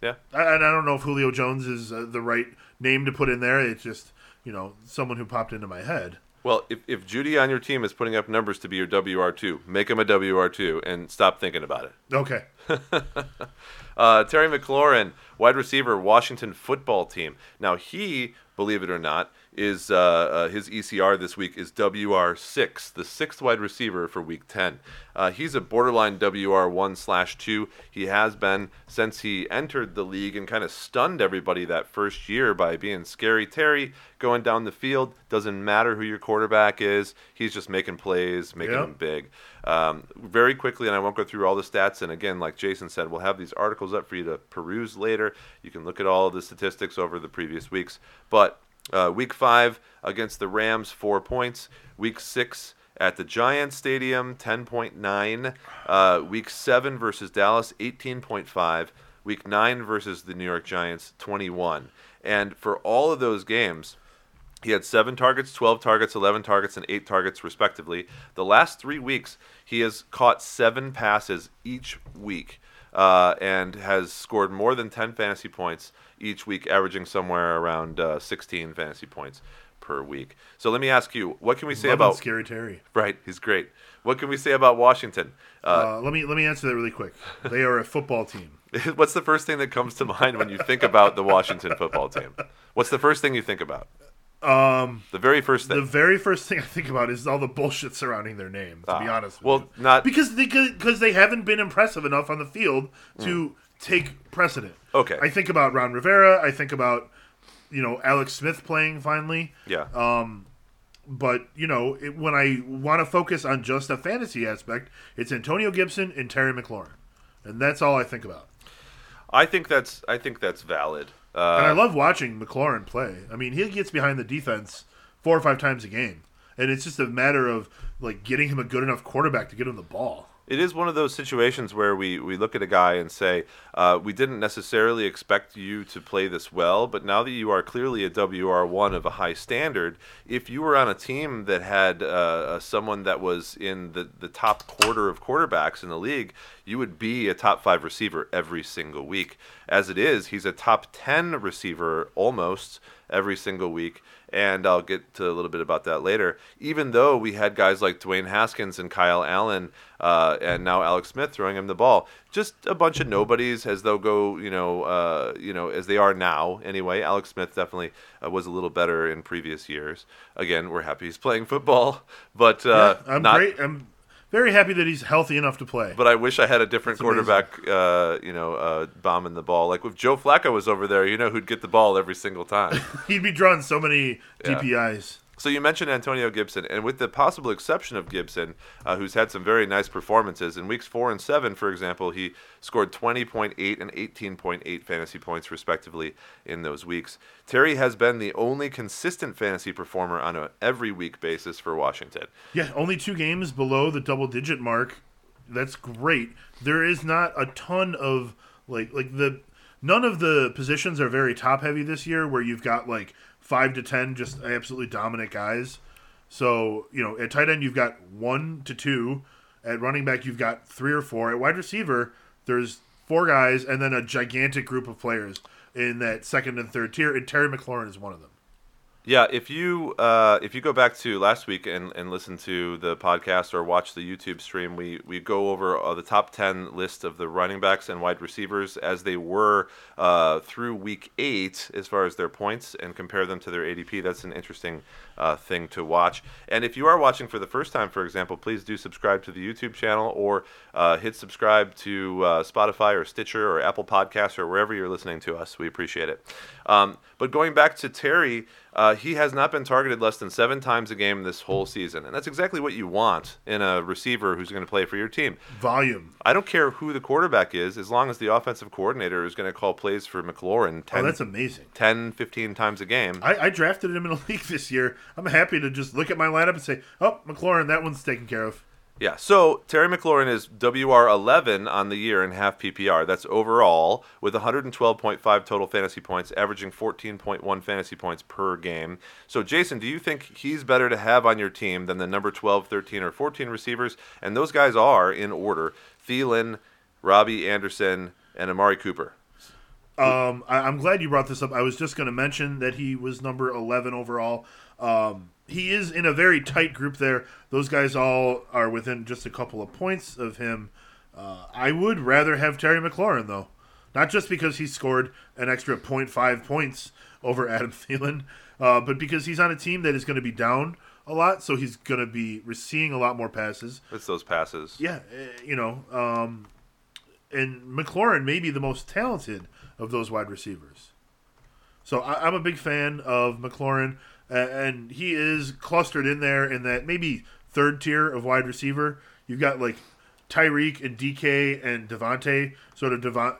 Yeah, I- And I don't know if Julio Jones is uh, the right name to put in there. It's just you know someone who popped into my head. Well, if, if Jeudy on your team is putting up numbers to be your WR2, make him a WR2 and stop thinking about it. Okay, [laughs] Uh, Terry McLaurin, wide receiver, Washington football team. Now, he, believe it or not, is uh, uh, his ECR this week is WR6, the sixth wide receiver for week 10. Uh, he's a borderline WR1 slash 2. He has been since he entered the league and kind of stunned everybody that first year by being scary Terry going down the field. Doesn't matter who your quarterback is, he's just making plays, making Yep. them big. Um, very quickly, and I won't go through all the stats. And again, like Jason said, we'll have these articles up for you to peruse later. You can look at all of the statistics over the previous weeks. But uh, week five against the Rams, four points. Week six at the Giants Stadium, 10.9. Uh, week seven versus Dallas, 18.5. Week nine versus the New York Giants, 21. And for all of those games, he had seven targets, 12 targets, 11 targets, and eight targets, respectively. The last three weeks, he has caught seven passes each week uh, and has scored more than 10 fantasy points each week, averaging somewhere around uh, 16 fantasy points per week. So let me ask you, what can we say about. Scary Terry. Right, he's great. What can we say about Washington? Uh, Uh, let me let me answer that really quick. They are a football team. [laughs] what's the first thing that comes to mind when you think about the Washington football team? What's the first thing you think about? Um, The very first thing. the very first thing I think about is all the bullshit surrounding their name. To be Ah, honest, with well, you. not- because they because they haven't been impressive enough on the field to take precedent. Okay. I think about Ron Rivera. I think about you know Alex Smith playing finally. yeah. Um, But you know, it, when I want to focus on just a fantasy aspect, it's Antonio Gibson and Terry McLaurin, and that's all I think about. I think that's I think that's valid. Uh, And I love watching McLaurin play. I mean, he gets behind the defense four or five times a game, and it's just a matter of like getting him a good enough quarterback to get him the ball. It is one of those situations where we, we look at a guy and say, uh, we didn't necessarily expect you to play this well, but now that you are clearly a WR1 of a high standard, if you were on a team that had uh, someone that was in the, the top quarter of quarterbacks in the league, you would be a top five receiver every single week. As it is, he's a top 10 receiver almost every single week and I'll get to a little bit about that later. Even though we had guys like Dwayne Haskins and Kyle Allen, uh, and now Alex Smith throwing him the ball, just a bunch of nobodies as they'll go, you know, uh, you know, as they are now. Anyway, Alex Smith definitely uh, was a little better in previous years. Again, we're happy he's playing football, [laughs] but uh, yeah, I'm not, great. I'm very happy that he's healthy enough to play. But I wish I had a different That's quarterback, uh, you know, uh, bombing the ball. Like if Joe Flacco was over there, you know, who'd get the ball every single time. [laughs] He'd be drawing so many DPIs. So you mentioned Antonio Gibson, and with the possible exception of Gibson, uh, who's had some very nice performances in weeks four and seven, for example, he scored 20.8 and 18.8 fantasy points respectively in those weeks. Terry has been the only consistent fantasy performer on a every week basis for Washington. Yeah, only two games below the double digit mark. That's great. There is not a ton of like like the none of the positions are very top heavy this year where you've got like five to ten just absolutely dominant guys. So you know, at tight end you've got one to two. At running back you've got three or four. At wide receiver there's four guys and then a gigantic group of players in that second and third tier. And Terry McLaurin is one of them. Yeah, if you uh, if you go back to last week and, and listen to the podcast or watch the YouTube stream, we, we go over uh, the top ten list of the running backs and wide receivers as they were uh, through week eight as far as their points and compare them to their ADP. That's an interesting uh, thing to watch. And if you are watching for the first time, for example, please do subscribe to the YouTube channel or uh, hit subscribe to uh, Spotify or Stitcher or Apple Podcasts or wherever you're listening to us. We appreciate it. Um, but going back to Terry. Uh, he has not been targeted less than seven times a game this whole season, and that's exactly what you want in a receiver who's going to play for your team. Volume. I don't care who the quarterback is, as long as the offensive coordinator is going to call plays for McLaurin 10, oh, that's amazing. 10, 15 times a game. I, I drafted him in a [laughs] league this year. I'm happy to just look at my lineup and say, oh, McLaurin, that one's taken care of. Yeah, so Terry McLaurin is WR11 on the year in half PPR. That's overall with 112.5 total fantasy points, averaging 14.1 fantasy points per game. So, Jason, do you think he's better to have on your team than the number 12, 13, or 14 receivers? And those guys are in order Thielen, Robbie Anderson, and Amari Cooper. Um, I, am glad you brought this up. I was just going to mention that he was number 11 overall. Um, he is in a very tight group there. Those guys all are within just a couple of points of him. Uh, I would rather have Terry McLaurin though, not just because he scored an extra 0.5 points over Adam [laughs] Thielen, uh, but because he's on a team that is going to be down a lot, so he's going to be receiving a lot more passes. It's those passes. Yeah, eh, you know, um, and McLaurin may be the most talented of those wide receivers. So I, am a big fan of McLaurin and he is clustered in there in that maybe third tier of wide receiver. You've got like Tyreek and DK and Davante sort of devo-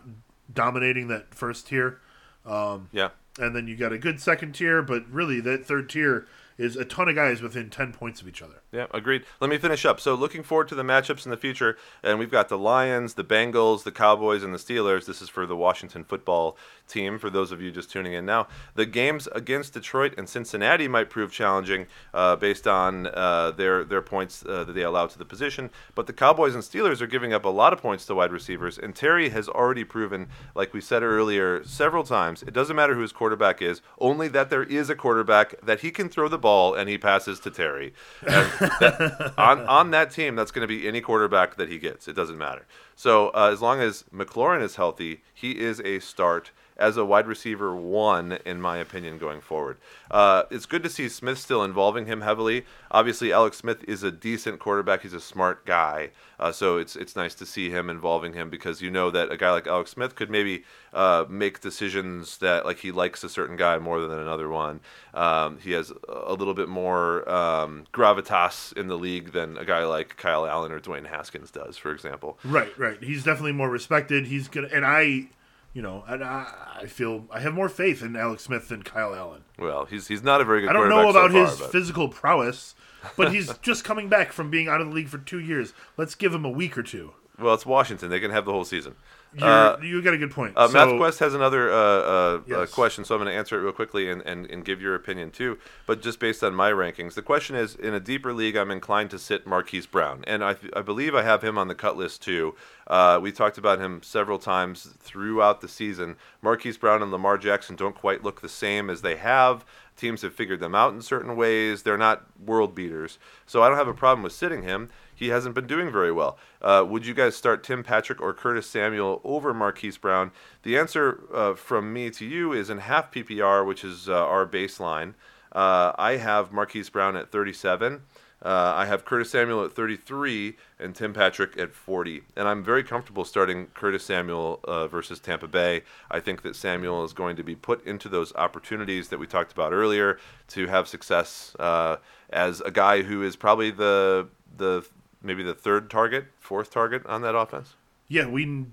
dominating that first tier. Um, yeah. And then you got a good second tier, but really that third tier is a ton of guys within 10 points of each other. Yeah, agreed. Let me finish up. So, looking forward to the matchups in the future, and we've got the Lions, the Bengals, the Cowboys, and the Steelers. This is for the Washington football team, for those of you just tuning in now. The games against Detroit and Cincinnati might prove challenging uh, based on uh, their, their points uh, that they allow to the position, but the Cowboys and Steelers are giving up a lot of points to wide receivers, and Terry has already proven, like we said earlier several times, it doesn't matter who his quarterback is, only that there is a quarterback that he can throw the ball and he passes to Terry. That, [laughs] on, on that team, that's going to be any quarterback that he gets. It doesn't matter. So uh, as long as McLaurin is healthy, he is a start as a wide receiver one, in my opinion, going forward. Uh, it's good to see Smith still involving him heavily. Obviously, Alex Smith is a decent quarterback. He's a smart guy, uh, so it's it's nice to see him involving him because you know that a guy like Alex Smith could maybe uh, make decisions that like he likes a certain guy more than another one. Um, he has a little bit more um, gravitas in the league than a guy like Kyle Allen or Dwayne Haskins does, for example. Right, right. He's definitely more respected. He's gonna, and I you know, and I, I feel I have more faith in Alex Smith than Kyle Allen. Well, he's he's not a very good. I don't know about so his but- physical prowess, but he's [laughs] just coming back from being out of the league for two years. Let's give him a week or two. Well, it's Washington. They can have the whole season. Uh, you got a good point. Uh, so, Math Quest has another uh, uh, uh, Yes. question, so I'm going to answer it real quickly and, and, and give your opinion too. But just based on my rankings, the question is: in a deeper league, I'm inclined to sit Marquise Brown, and I, I believe I have him on the cut list too. Uh, we talked about him several times throughout the season. Marquise Brown and Lamar Jackson don't quite look the same as they have. Teams have figured them out in certain ways. They're not world beaters, so I don't have a problem with sitting him. He hasn't been doing very well. Uh, would you guys start Tim Patrick or Curtis Samuel over Marquise Brown? The answer uh, from me to you is in half PPR, which is uh, our baseline. Uh, I have Marquise Brown at 37. Uh, I have Curtis Samuel at 33 and Tim Patrick at 40. And I'm very comfortable starting Curtis Samuel uh, versus Tampa Bay. I think that Samuel is going to be put into those opportunities that we talked about earlier to have success as a guy who is probably the the maybe the third target, fourth target on that offense. yeah, we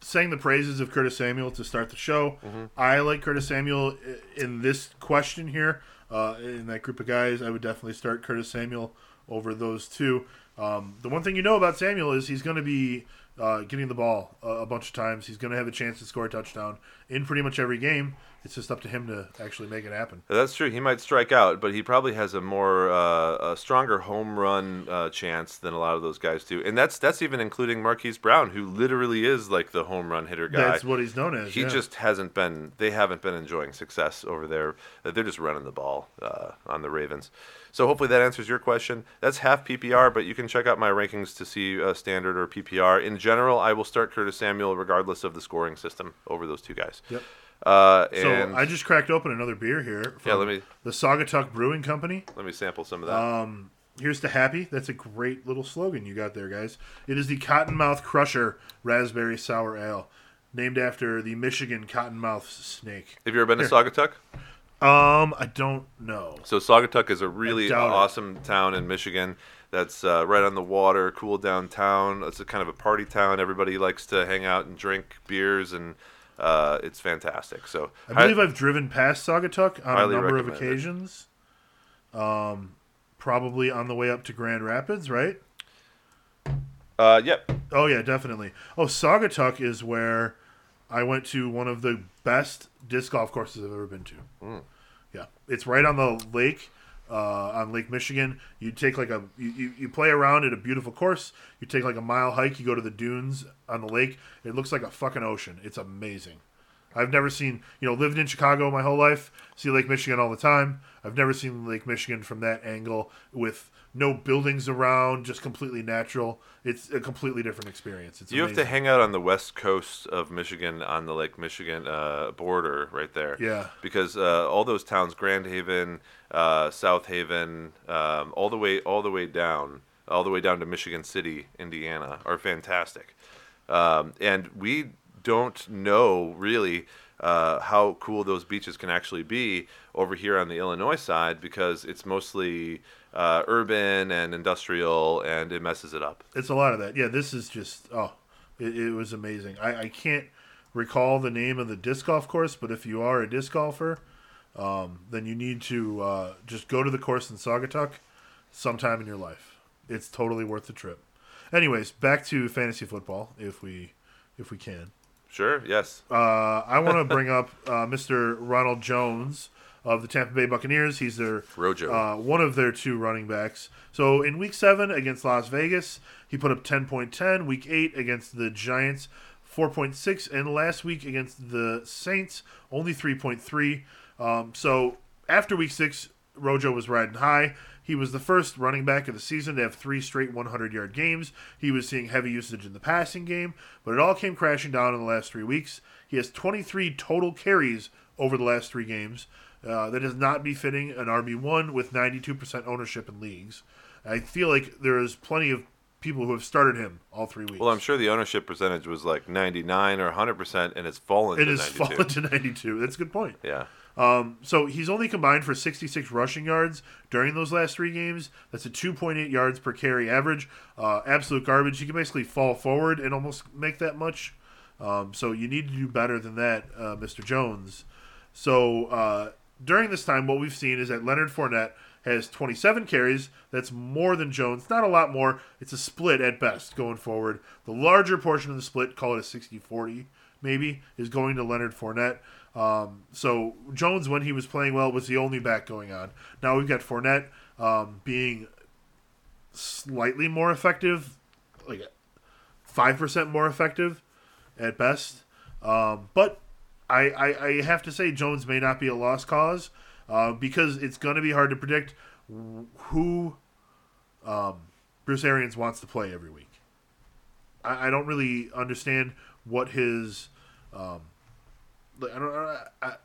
sang the praises of Curtis Samuel to start the show. Mm-hmm. I like Curtis Samuel in this question here. Uh, in that group of guys, I would definitely start Curtis Samuel over those two. Um, the one thing you know about Samuel is he's going to be uh, getting the ball a, a bunch of times. He's going to have a chance to score a touchdown in pretty much every game. It's just up to him to actually make it happen. That's true. He might strike out, but he probably has a more uh, a stronger home run uh, chance than a lot of those guys do. And that's that's even including Marquise Brown, who literally is like the home run hitter guy. That's what he's known as. he yeah. just hasn't been. They haven't been enjoying success over there. Uh, They're just running the ball uh, on the Ravens. So hopefully that answers your question. That's half PPR, but you can check out my rankings to see uh, standard or PPR. In general, I will start Curtis Samuel regardless of the scoring system over those two guys. Yep. Uh, So I just cracked open another beer here. From Yeah, let me- The Saugatuck Brewing Company. let me sample some of that. Um, here's to happy. That's a great little slogan you got there, guys. It is the Cottonmouth Crusher Raspberry Sour Ale, named after the Michigan cottonmouth snake. Have you ever been to here. Saugatuck? Um, I don't know. So Saugatuck is a really doubt it. awesome town in Michigan. That's uh, right on the water, cool downtown. It's a kind of a party town. Everybody likes to hang out and drink beers, and uh, it's fantastic. So I believe I've driven past Saugatuck on a number of it. occasions. Um, probably on the way up to Grand Rapids, right? uh, yep. Oh yeah, definitely. Oh, Saugatuck is where I went to one of the best disc golf courses I've ever been to. Mm. Yeah, it's right on the lake, uh, on Lake Michigan. You take like a you, you, play around at a beautiful course. You take like a mile hike. You go to the dunes on the lake. It looks like a fucking ocean. It's amazing. I've never seen you know lived in Chicago my whole life. See Lake Michigan all the time. I've never seen Lake Michigan from that angle with no buildings around, just completely natural. It's a completely different experience. It's You have to hang out on the west coast of Michigan on the Lake Michigan uh, border right there. Yeah. Because uh, all those towns, Grand Haven, uh, South Haven, um, all the way all the way down, all the way down to Michigan City, Indiana, are fantastic. Um, and we don't know really uh, how cool those beaches can actually be over here on the Illinois side because it's mostly uh, urban and industrial, and it messes it up. It's a lot of that. Yeah, this is just oh, it, it was amazing. I, I can't recall the name of the disc golf course, but if you are a disc golfer, um, then you need to uh, just go to the course in Saugatuck sometime in your life. It's totally worth the trip. Anyways, back to fantasy football, if we if we can. Sure. Yes. Uh, I want to bring up uh, Mr. Ronald Jones of the Tampa Bay Buccaneers. He's their Rojo. uh, one of their two running backs. So in Week Seven against Las Vegas, he put up ten point ten. Week Eight against the Giants, four point six, and last week against the Saints, only three point three. Um, so after Week Six, Rojo was riding high. He was the first running back of the season to have three straight 100 yard games. He was seeing heavy usage in the passing game, but it all came crashing down in the last three weeks. He has 23 total carries over the last three games. Uh, that is not befitting an RB1 with 92% ownership in leagues. I feel like there is plenty of people who have started him all three weeks. Well, I'm sure the ownership percentage was like 99 or 100%, and it's fallen it to has [laughs] fallen to 92. That's a good point. Yeah. Um, so he's only combined for 66 rushing yards during those last three games. That's a 2.8 yards per carry average. Uh, absolute garbage. He can basically fall forward and almost make that much. Um, so you need to do better than that, uh, Mr. Jones. So uh, during this time, what we've seen is that Leonard Fournette has 27 carries. That's more than Jones. Not a lot more. It's a split at best going forward. The larger portion of the split, call it a 60 40 maybe, is going to Leonard Fournette. Um, so Jones, when he was playing well, was the only back going on. Now we've got Fournette um, being slightly more effective, like 5% more effective at best. Um, but I, I, I, have to say, Jones may not be a lost cause uh, because it's going to be hard to predict who um, Bruce Arians wants to play every week. I, I don't really understand what his. Um, I don't. I,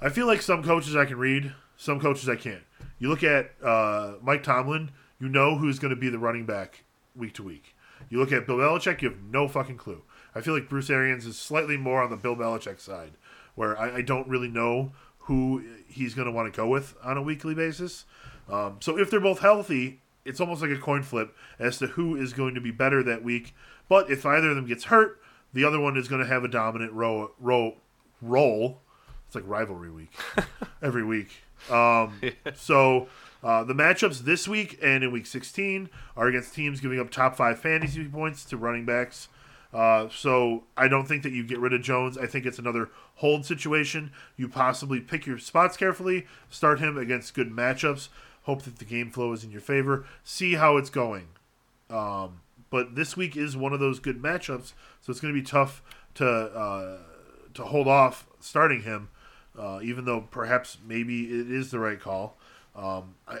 I feel like some coaches I can read, some coaches I can't. You look at uh, Mike Tomlin, you know who's going to be the running back week to week. You look at Bill Belichick, you have no fucking clue. I feel like Bruce Arians is slightly more on the Bill Belichick side, where I, I don't really know who he's going to want to go with on a weekly basis. Um, so if they're both healthy, it's almost like a coin flip as to who is going to be better that week. But if either of them gets hurt, the other one is going to have a dominant row, row, role. It's like rivalry week [laughs] every week. Um, yeah. So uh, the matchups this week and in week 16 are against teams giving up top five fantasy points to running backs. Uh, so I don't think that you get rid of Jones. I think it's another hold situation. You possibly pick your spots carefully, start him against good matchups, hope that the game flow is in your favor, see how it's going. Um, but this week is one of those good matchups, so it's going to be tough to uh, to hold off starting him, uh, even though perhaps maybe it is the right call. Um, I,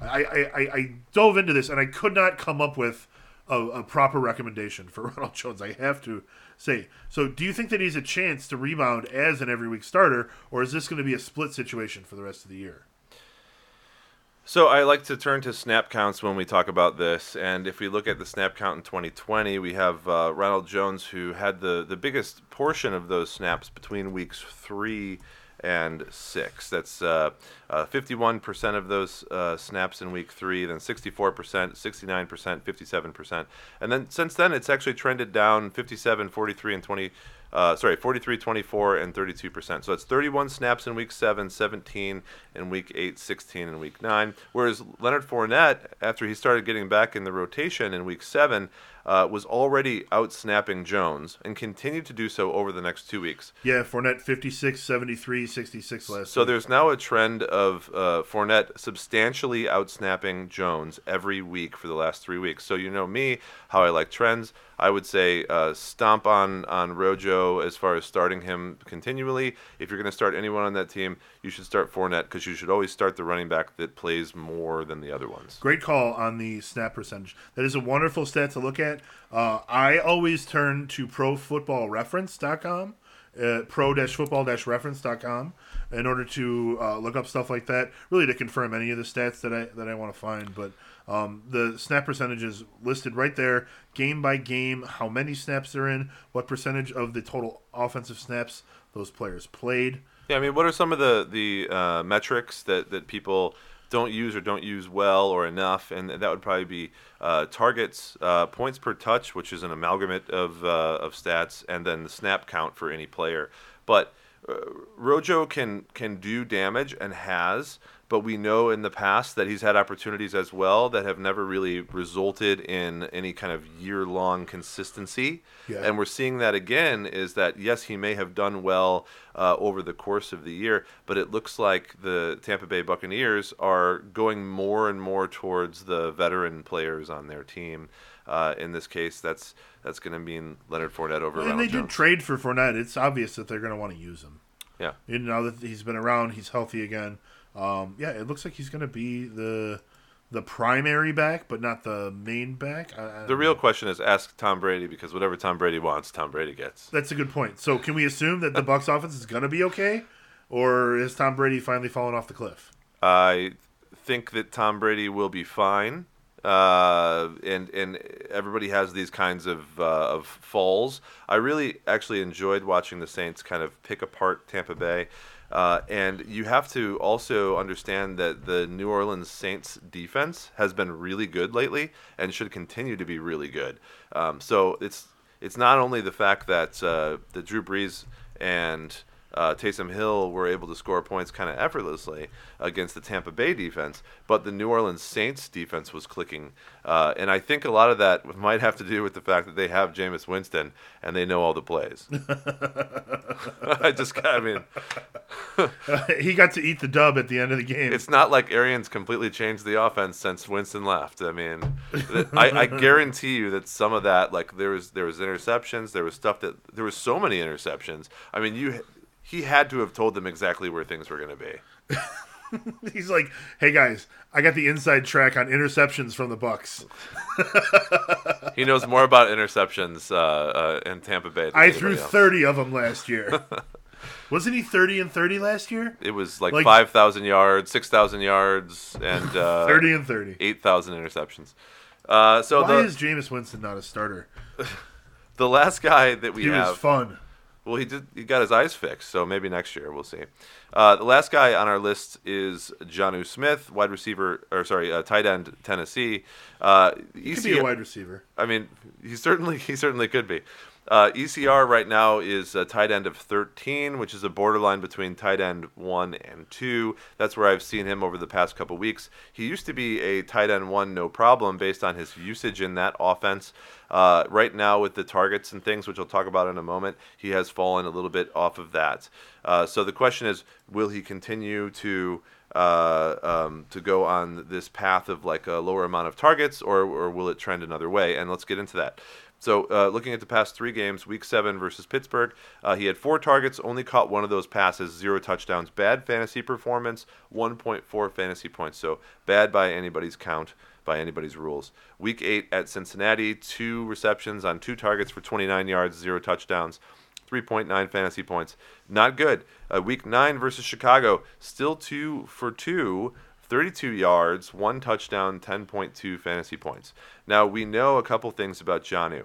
I, I, I dove into this and I could not come up with a, a, proper recommendation for [laughs] Ronald Jones. I have to say. So, do you think that he's a chance to rebound as an every week starter, or is this going to be a split situation for the rest of the year? So I like to turn to snap counts when we talk about this, and if we look at the snap count in 2020, we have uh, Ronald Jones who had the the biggest portion of those snaps between weeks three and six. That's uh, uh, 51% of those uh, snaps in week three, then 64%, 69%, 57%. And then since then, it's actually trended down 57, 43, and 20. Uh, sorry, 43, 24, and 32%. So it's 31 snaps in week 7, 17 in week 8, 16 in week 9. Whereas Leonard Fournette, after he started getting back in the rotation in week 7, uh, was already out snapping Jones and continued to do so over the next two weeks. Yeah, Fournette 56, 73, 66 last So week. there's now a trend of uh, Fournette substantially out snapping Jones every week for the last three weeks. So you know me, how I like trends. I would say uh, stomp on on Rojo as far as starting him continually. If you're going to start anyone on that team, you should start Fournette because you should always start the running back that plays more than the other ones. Great call on the snap percentage. That is a wonderful stat to look at. Uh, I always turn to ProFootballReference.com. Uh, pro-football-reference.com in order to uh, look up stuff like that really to confirm any of the stats that I that I want to find but um, the snap percentages listed right there, game by game, how many snaps they're in, what percentage of the total offensive snaps those players played. Yeah, I mean, what are some of the the uh, metrics that that people don't use or don't use well or enough, and that would probably be uh, targets, uh, points per touch, which is an amalgamate of uh, of stats, and then the snap count for any player. But uh, Rojo can can do damage and has, but we know in the past that he's had opportunities as well that have never really resulted in any kind of year long consistency. Yeah. And we're seeing that again is that, yes, he may have done well uh, over the course of the year, but it looks like the Tampa Bay Buccaneers are going more and more towards the veteran players on their team. Uh, in this case, that's that's going to mean Leonard Fournette over. And Ronald they Jones. did trade for Fournette. It's obvious that they're going to want to use him. Yeah. You know that he's been around, he's healthy again. Um, yeah, it looks like he's going to be the the primary back, but not the main back. I, I the real know. question is ask Tom Brady because whatever Tom Brady wants, Tom Brady gets. That's a good point. So can we assume that the Bucks offense is going to be okay, or is Tom Brady finally fallen off the cliff? I think that Tom Brady will be fine. Uh, and and everybody has these kinds of uh, of falls. I really actually enjoyed watching the Saints kind of pick apart Tampa Bay. Uh, and you have to also understand that the New Orleans Saints defense has been really good lately and should continue to be really good. Um, so it's it's not only the fact that uh, that Drew Brees and uh, Taysom Hill were able to score points kind of effortlessly against the Tampa Bay defense, but the New Orleans Saints defense was clicking. Uh, and I think a lot of that [laughs] might have to do with the fact that they have Jameis Winston and they know all the plays. [laughs] I just, I mean, [laughs] he got to eat the dub at the end of the game. it's not like Arians completely changed the offense since Winston left. I mean, I, I guarantee you that some of that, like there was there was interceptions, there was stuff that there was so many interceptions. I mean, you he had to have told them exactly where things were going to be. [laughs] He's like, "Hey guys, I got the inside track on interceptions from the Bucks. [laughs] He knows more about interceptions uh, uh, in Tampa Bay. Than I threw else. 30 of them last year. [laughs] Wasn't he 30 and 30 last year? It was like, Like- 5,000 yards, 6,000 yards, and uh, 30 and 30. 8,000 interceptions. Uh, so Why the, is Jameis Winston not a starter? the last guy that we He have. was fun. Well, he did. He got his eyes fixed, so maybe next year we'll see. Uh, the last guy on our list is Jonnu Smith, wide receiver, or sorry, uh, tight end, Tennessee. Uh, He could be a wide receiver. I mean, he certainly he certainly could be. Uh, ECR right now is a tight end of 13, which is a borderline between tight end one and two. That's where I've seen him over the past couple weeks. He used to be a tight end one, no problem, based on his usage in that offense. Uh, right now, with the targets and things, which I'll talk about in a moment, he has fallen a little bit off of that. Uh, so the question is, will he continue to uh, um, to go on this path of like a lower amount of targets, or, or will it trend another way? And let's get into that. So, uh, looking at the past three games, Week Seven versus Pittsburgh, uh, he had four targets, only caught one of those passes, zero touchdowns. Bad fantasy performance, 1.4 fantasy points. So bad by anybody's count, by anybody's rules. Week Eight at Cincinnati, two receptions on two targets for 29 yards, zero touchdowns. 3.9 fantasy points. Not good. Uh, week 9 versus Chicago, still 2 for 2, 32 yards, 1 touchdown, 10.2 fantasy points. Now, we know a couple things about Jonnu.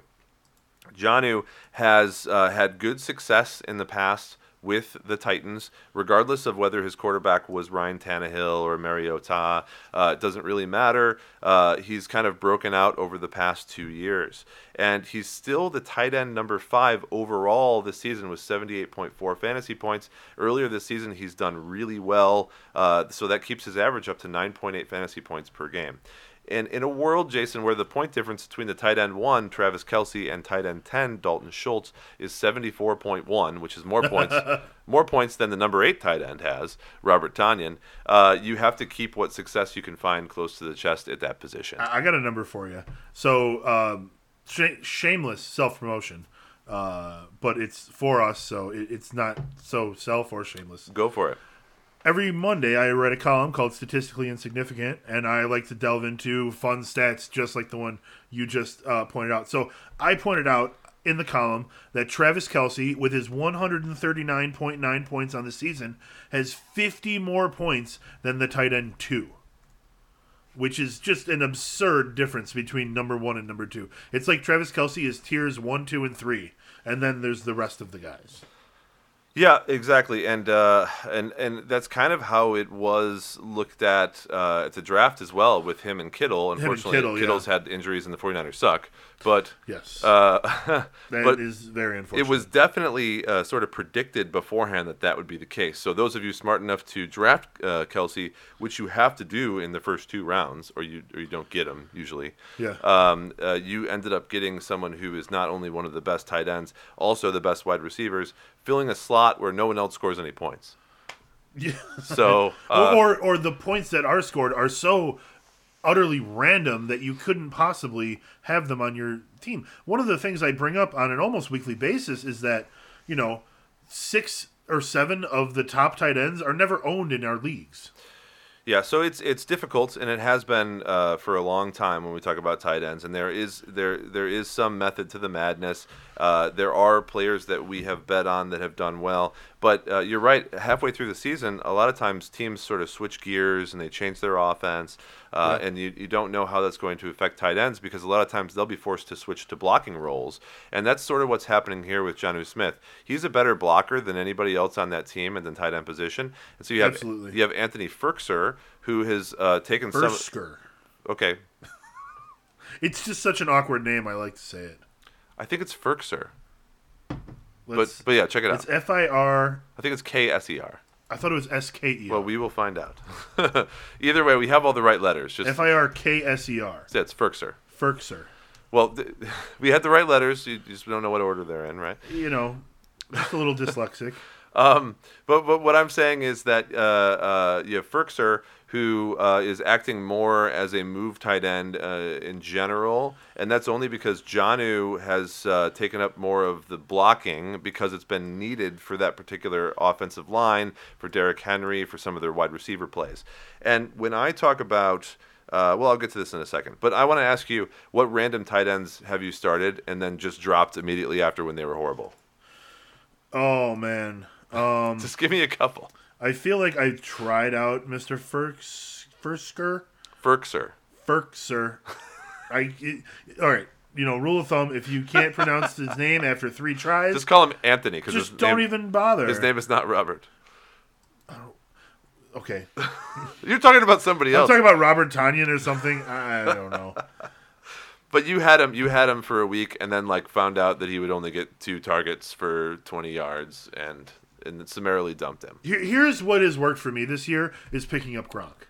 Jonnu has uh, had good success in the past with the Titans, regardless of whether his quarterback was Ryan Tannehill or Mariota. Uh, it doesn't really matter. Uh, he's kind of broken out over the past two years. And he's still the tight end number five overall this season with 78.4 fantasy points. Earlier this season, he's done really well. Uh, so that keeps his average up to 9.8 fantasy points per game. And in a world, Jason, where the point difference between the tight end one, Travis Kelce, and tight end ten, Dalton Schultz, is seventy four point one, which is more points, [laughs] more points than the number eight tight end has, Robert Tonyan. Uh, you have to keep what success you can find close to the chest at that position. I I got a number for you. So, um, sh- shameless self promotion, uh, but it's for us, so it, it's not so self or shameless. Go for it. Every Monday, I write a column called Statistically Insignificant, and I like to delve into fun stats just like the one you just uh, pointed out. So, I pointed out in the column that Travis Kelce, with his 139.9 points on the season, has 50 more points than the tight end two which is just an absurd difference between number one and number two. It's like Travis Kelce is tiers one, two, and three, and then there's the rest of the guys. Yeah, exactly, and uh, and and that's kind of how it was looked at uh, at the draft as well with him and Kittle. and Unfortunately, Kittle, yeah. Kittle's had injuries, and the 49ers suck. But Yes, uh, [laughs] that is but very unfortunate. it was definitely uh, sort of predicted beforehand that that would be the case. So those of you smart enough to draft uh, Kelce, which you have to do in the first two rounds, or you or you don't get him usually. Yeah. Um, uh, you ended up getting someone who is not only one of the best tight ends, also the best wide receivers, filling a slot where no one else scores any points. Yeah. So [laughs] uh, or or the points that are scored are so utterly random that you couldn't possibly have them on your team. One of the things I bring up on an almost weekly basis is that you know six or seven of the top tight ends are never owned in our leagues. Yeah, so it's it's difficult, and it has been uh, for a long time when we talk about tight ends. And there is there there is some method to the madness. Uh, there are players that we have bet on that have done well, but uh, you're right. Halfway through the season, a lot of times teams sort of switch gears and they change their offense, uh, Yeah. and you, you don't know how that's going to affect tight ends because a lot of times they'll be forced to switch to blocking roles, and that's sort of what's happening here with Jonnu Smith. He's a better blocker than anybody else on that team and the tight end position, and so you have Absolutely. you have Anthony Firkser who has uh, taken some. Bersker. Okay, [laughs] It's just such an awkward name. I like to say it. I think it's Firkser. But Let's, but yeah, check it out. it's. F I R. I think it's K S E R. I thought it was S K E Well, we will find out. [laughs] Either way, we have all the right letters. Just F I R K S E R. yeah, it's Firkser. Ferkser. Well, th- [laughs] we had the right letters. You just don't know what order they're in, right? You know, just a little dyslexic. [laughs] Um, but, but what I'm saying is that uh, uh, you have Firkser, who uh, is acting more as a move tight end uh, in general, and that's only because Jonnu has uh, taken up more of the blocking because it's been needed for that particular offensive line, for Derrick Henry, for some of their wide receiver plays. And when I talk about uh, well, I'll get to this in a second. But I want to ask you, what random tight ends have you started and then just dropped immediately after when they were horrible? Oh man. Um, [laughs] Just give me a couple. I feel like I tried out Mr. Ferks Fersker Firkser. Ferkser. I it, all right. You know, rule of thumb: if you can't pronounce his name after three tries, Just call him Anthony because just don't name, even bother. his name is not Robert. Oh, okay, [laughs] You're talking about somebody else. I'm talking about Robert Tonyan or something. I I don't know. [laughs] but you had him. You had him for a week, and then like found out that he would only get two targets for 20 yards, and and summarily dumped him. Here's what has worked for me this year: is picking up Gronk.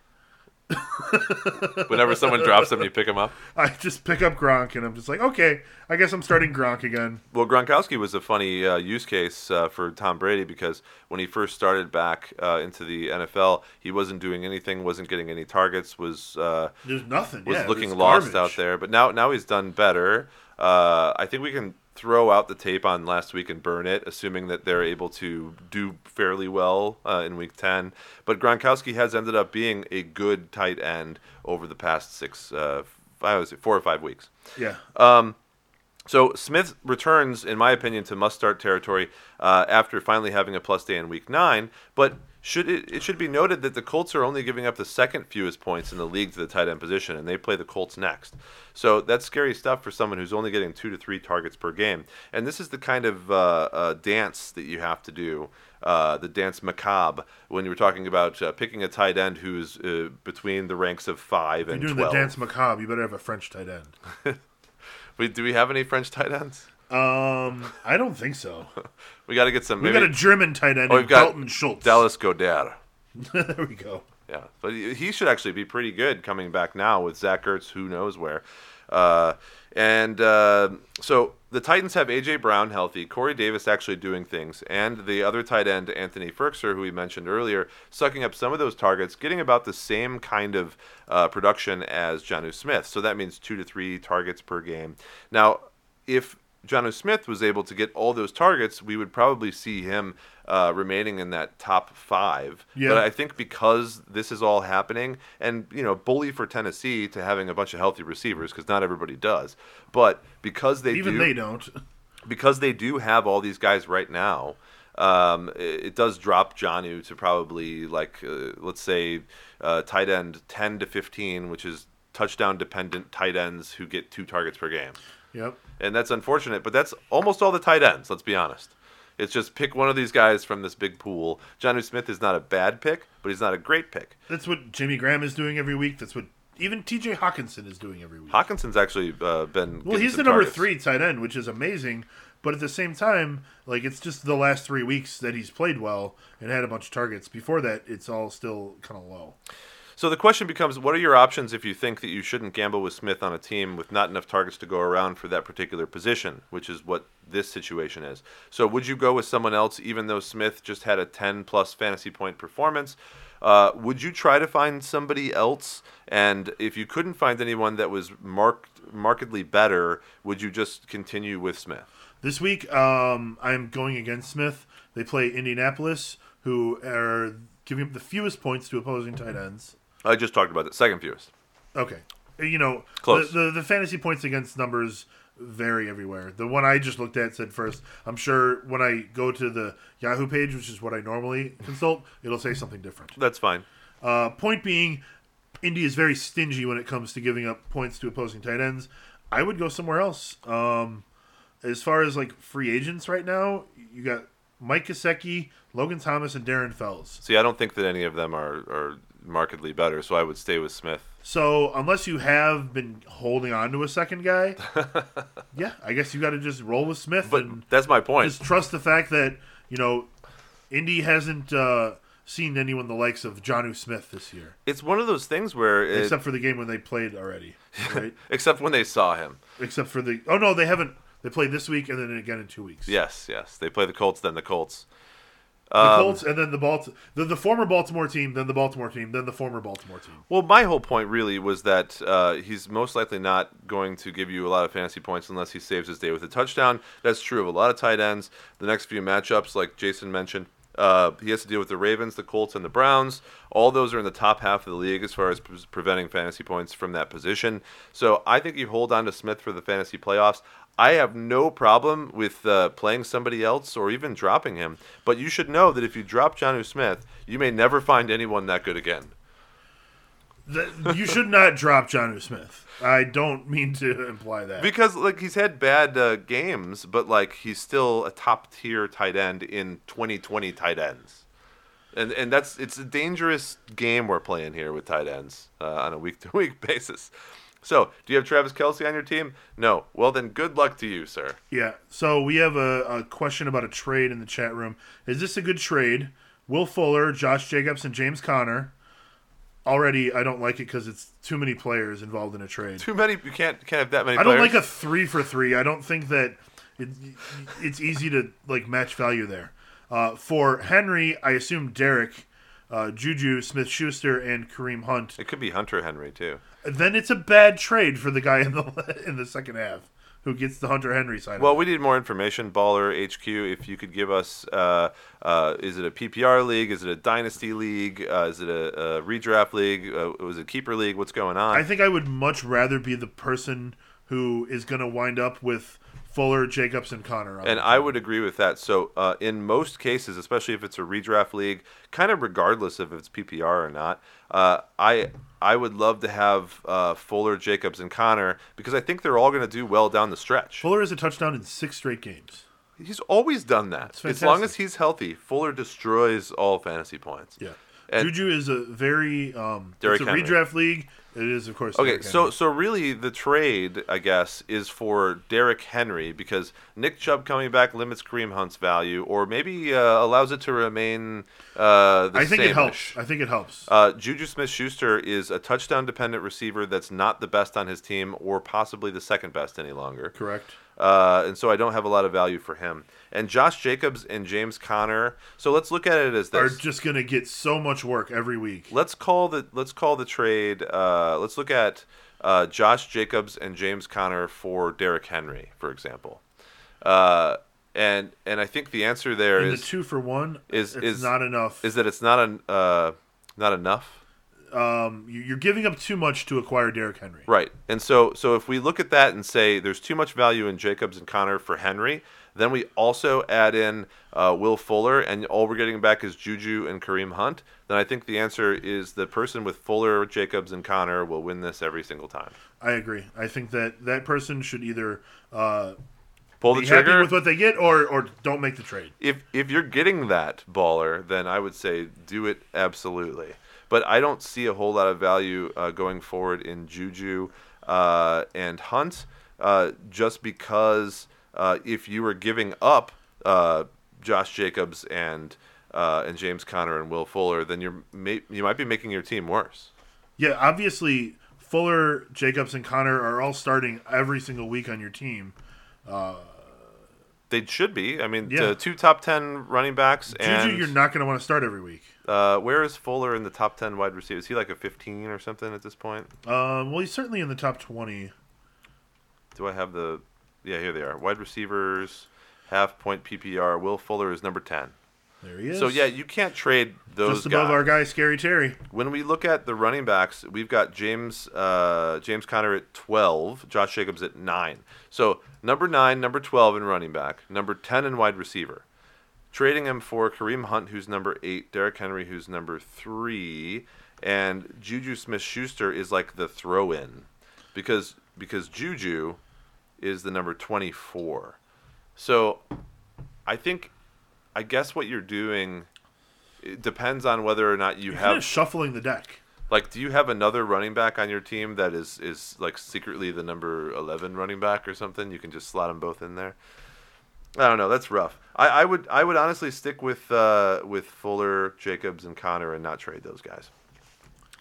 Whenever someone drops him, you pick him up. [laughs] I just pick up Gronk, and I'm just like, okay, I guess I'm starting Gronk again. Well, Gronkowski was a funny uh, use case uh, for Tom Brady because when he first started back uh, into the NFL, he wasn't doing anything, wasn't getting any targets, was uh, There's nothing. was yeah, looking lost garbage. out there. But now now he's done better. Uh, I think we can throw out the tape on last week and burn it, assuming that they're able to do fairly well uh, in week 10. But Gronkowski has ended up being a good tight end over the past six, uh, I was four or five weeks. Yeah. So Smith returns, in my opinion, to must-start territory uh, after finally having a plus day in Week Nine. But should it, it should be noted that the Colts are only giving up the second fewest points in the league to the tight end position, and they play the Colts next. So that's scary stuff for someone who's only getting two to three targets per game. And this is the kind of uh, uh, dance that you have to do. Uh, the dance macabre when you were talking about uh, picking a tight end who's uh, between the ranks of five You're and doing twelve. the dance macabre. You better have a French tight end. [laughs] Do we have any French tight ends? Um, I don't think so. [laughs] We got to get some. We got a German tight end, Oh, we've got Dalton Schultz. Dallas Goedert. [laughs] there we go. Yeah, but he should actually be pretty good coming back now with Zach Ertz, who knows where. Uh, and uh, so the Titans have AJ Brown healthy, Corey Davis actually doing things, and the other tight end Anthony Firkser, who we mentioned earlier, sucking up some of those targets, getting about the same kind of uh, production as Jonnu Smith. So that means two to three targets per game. Now, if Jonnu Smith was able to get all those targets, we would probably see him uh, remaining in that top five. Yeah. But I think because this is all happening, and you know, bully for Tennessee to having a bunch of healthy receivers because not everybody does. But because they Even do, they don't. [laughs] because they do have all these guys right now, um, it, it does drop Jonnu to probably like uh, let's say uh, tight end ten to fifteen, which is touchdown dependent tight ends who get two targets per game Yep. And that's unfortunate. But that's almost all the tight ends. Let's be honest. It's just pick one of these guys from this big pool. Johnny Smith is not a bad pick, but he's not a great pick. That's what Jimmy Graham is doing every week. That's what even T.J. Hockenson is doing every week. Hockenson's actually uh, been well, he's the number targets. three tight end, which is amazing. But at the same time, like it's just the last three weeks that he's played well and had a bunch of targets. Before that, it's all still kind of low. So the question becomes, what are your options if you think that you shouldn't gamble with Smith on a team with not enough targets to go around for that particular position, which is what this situation is. So would you go with someone else, even though Smith just had a 10 plus fantasy point performance? Uh, would you try to find somebody else? And if you couldn't find anyone that was marked markedly better, would you just continue with Smith? This week, um, I'm going against Smith. They play Indianapolis, who are giving up the fewest points to opposing tight ends. I just talked about it. Second fewest. Okay, you know, Close. The, the the fantasy points against numbers vary everywhere. The one I just looked at said first. I'm sure when I go to the Yahoo page, which is what I normally consult, it'll say something different. That's fine. Uh, point being, Indy is very stingy when it comes to giving up points to opposing tight ends. I would go somewhere else. Um, as far as like free agents right now, you got Mike Gesicki, Logan Thomas, and Darren Fells. See, I don't think that any of them are, are markedly better, so I would stay with Smith. So unless you have been holding on to a second guy, [laughs] yeah, I guess you got to just roll with Smith But and that's my point. just trust the fact that you know Indy hasn't uh, seen anyone the likes of Jonnu Smith this year, It's one of those things where, it, except for the game when they played already, [laughs] right? except when they saw him. except for the oh no, they haven't. They played this week and then again in two weeks. Yes, yes. They play the Colts, then the Colts. The Um, Colts and then the Balt the, the former Baltimore team, then the Baltimore team, then the former Baltimore team. Well, my whole point really was that uh, he's most likely not going to give you a lot of fantasy points unless he saves his day with a touchdown. That's true of a lot of tight ends. The next few matchups, like Jason mentioned, uh, he has to deal with the Ravens, the Colts, and the Browns. All those are in the top half of the league as far as pre- preventing fantasy points from that position. So I think you hold on to Smith for the fantasy playoffs. I have no problem with uh, playing somebody else or even dropping him. But you should know that if you drop Jonnu Smith, you may never find anyone that good again. The, you should not drop Jonnu Smith. I don't mean to imply that. Because like he's had bad uh, games, but like he's still a top tier tight end in 2020 tight ends, and and that's it's a dangerous game we're playing here with tight ends uh, on a week to week basis. So, do you have Travis Kelce on your team? No. Well, then good luck to you, sir. Yeah. So we have a, a question about a trade in the chat room. Is this a good trade? Will Fuller, Josh Jacobs, and James Conner. Already, I don't like it because it's too many players involved in a trade. Too many. You can't can't have that many. I don't players. like a three for three. I don't think that it, it's easy to like match value there. Uh, for Henry, I assume Derrick, uh, Juju, Smith Schuster, and Kareem Hunt. It could be Hunter Henry too. Then it's a bad trade for the guy in the [laughs] in the second half who gets the Hunter Henry side. Well, we need more information. Baller HQ, if you could give us, uh, uh, is it a PPR league? Is it a dynasty league? Uh, is it a, a redraft league? Uh, was it keeper league? What's going on? I think I would much rather be the person who is going to wind up with Fuller, Jacobs, and Conner. And. I would agree with that. So, uh, in most cases, especially if it's a redraft league, kind of regardless of if it's PPR or not, uh, I I would love to have uh, Fuller, Jacobs, and Conner because I think they're all going to do well down the stretch. Fuller has a touchdown in six straight games. He's always done that. As long as he's healthy, Fuller destroys all fantasy points. Yeah. And- Juju is a very um, Derrick it's a Henry. redraft league. It is of course. Okay, Derrick so Henry. so really the trade, I guess, is for Derrick Henry because Nick Chubb coming back limits Kareem Hunt's value, or maybe uh, allows it to remain uh, I think it helps. I think it helps. Uh, Juju Smith-Schuster is a touchdown-dependent receiver that's not the best on his team, or possibly the second best any longer. Correct. Uh, and so I don't have a lot of value for him. And Josh Jacobs and James Conner. So let's look at it as this: Are just gonna get so much work every week. let's call the let's call the trade. Uh, let's look at uh, Josh Jacobs and James Conner for Derrick Henry, for example. Uh, and and I think the answer there And the two for one is- it's is- not enough. is that it's not an uh, not enough. Um, you- you're giving up too much to acquire Derrick Henry. Right. And so so if we look at that and say there's too much value in Jacobs and Conner for Henry, then we also add in uh, Will Fuller, and all we're getting back is Juju and Kareem Hunt. Then I think the answer is the person with Fuller, Jacobs, and Conner will win this every single time. I agree. I think that that person should either uh, Pull the be happy trigger. with what they get or or don't make the trade. if if you're getting that baller, then I would say do it absolutely. But I don't see a whole lot of value uh, going forward in Juju uh, and Hunt, uh, just because uh, if you were giving up uh, Josh Jacobs and uh, and James Conner and Will Fuller, then you're may- you might be making your team worse. Yeah, obviously Fuller, Jacobs, and Conner are all starting every single week on your team. They should be. I mean, Yeah. the two top ten running backs and Juju, you're not going to want to start every week. uh, where is Fuller in the top ten wide receivers? Is he like a 15 or something at this point? Um, well, he's certainly in the top twenty. Do I have the? Yeah, here they are. Wide receivers, half point PPR. Will Fuller is number ten. There he is. So yeah, you can't trade those just above guys. our guy, Scary Terry. When we look at the running backs, we've got James uh, James Conner at twelve, Josh Jacobs at nine. So number nine, number twelve in running back, number ten in wide receiver. Trading him for Kareem Hunt, who's number eight, Derrick Henry, who's number three, and Juju Smith Schuster is like the throw in. Because because Juju is the number twenty four. So I think I guess what you're doing it depends on whether or not you You're kind have of shuffling the deck. Like, do you have another running back on your team that is is like secretly the number eleven running back or something? You can just slot them both in there. I don't know. That's rough. I, I would I would honestly stick with uh, with Fuller, Jacobs, and Conner and not trade those guys.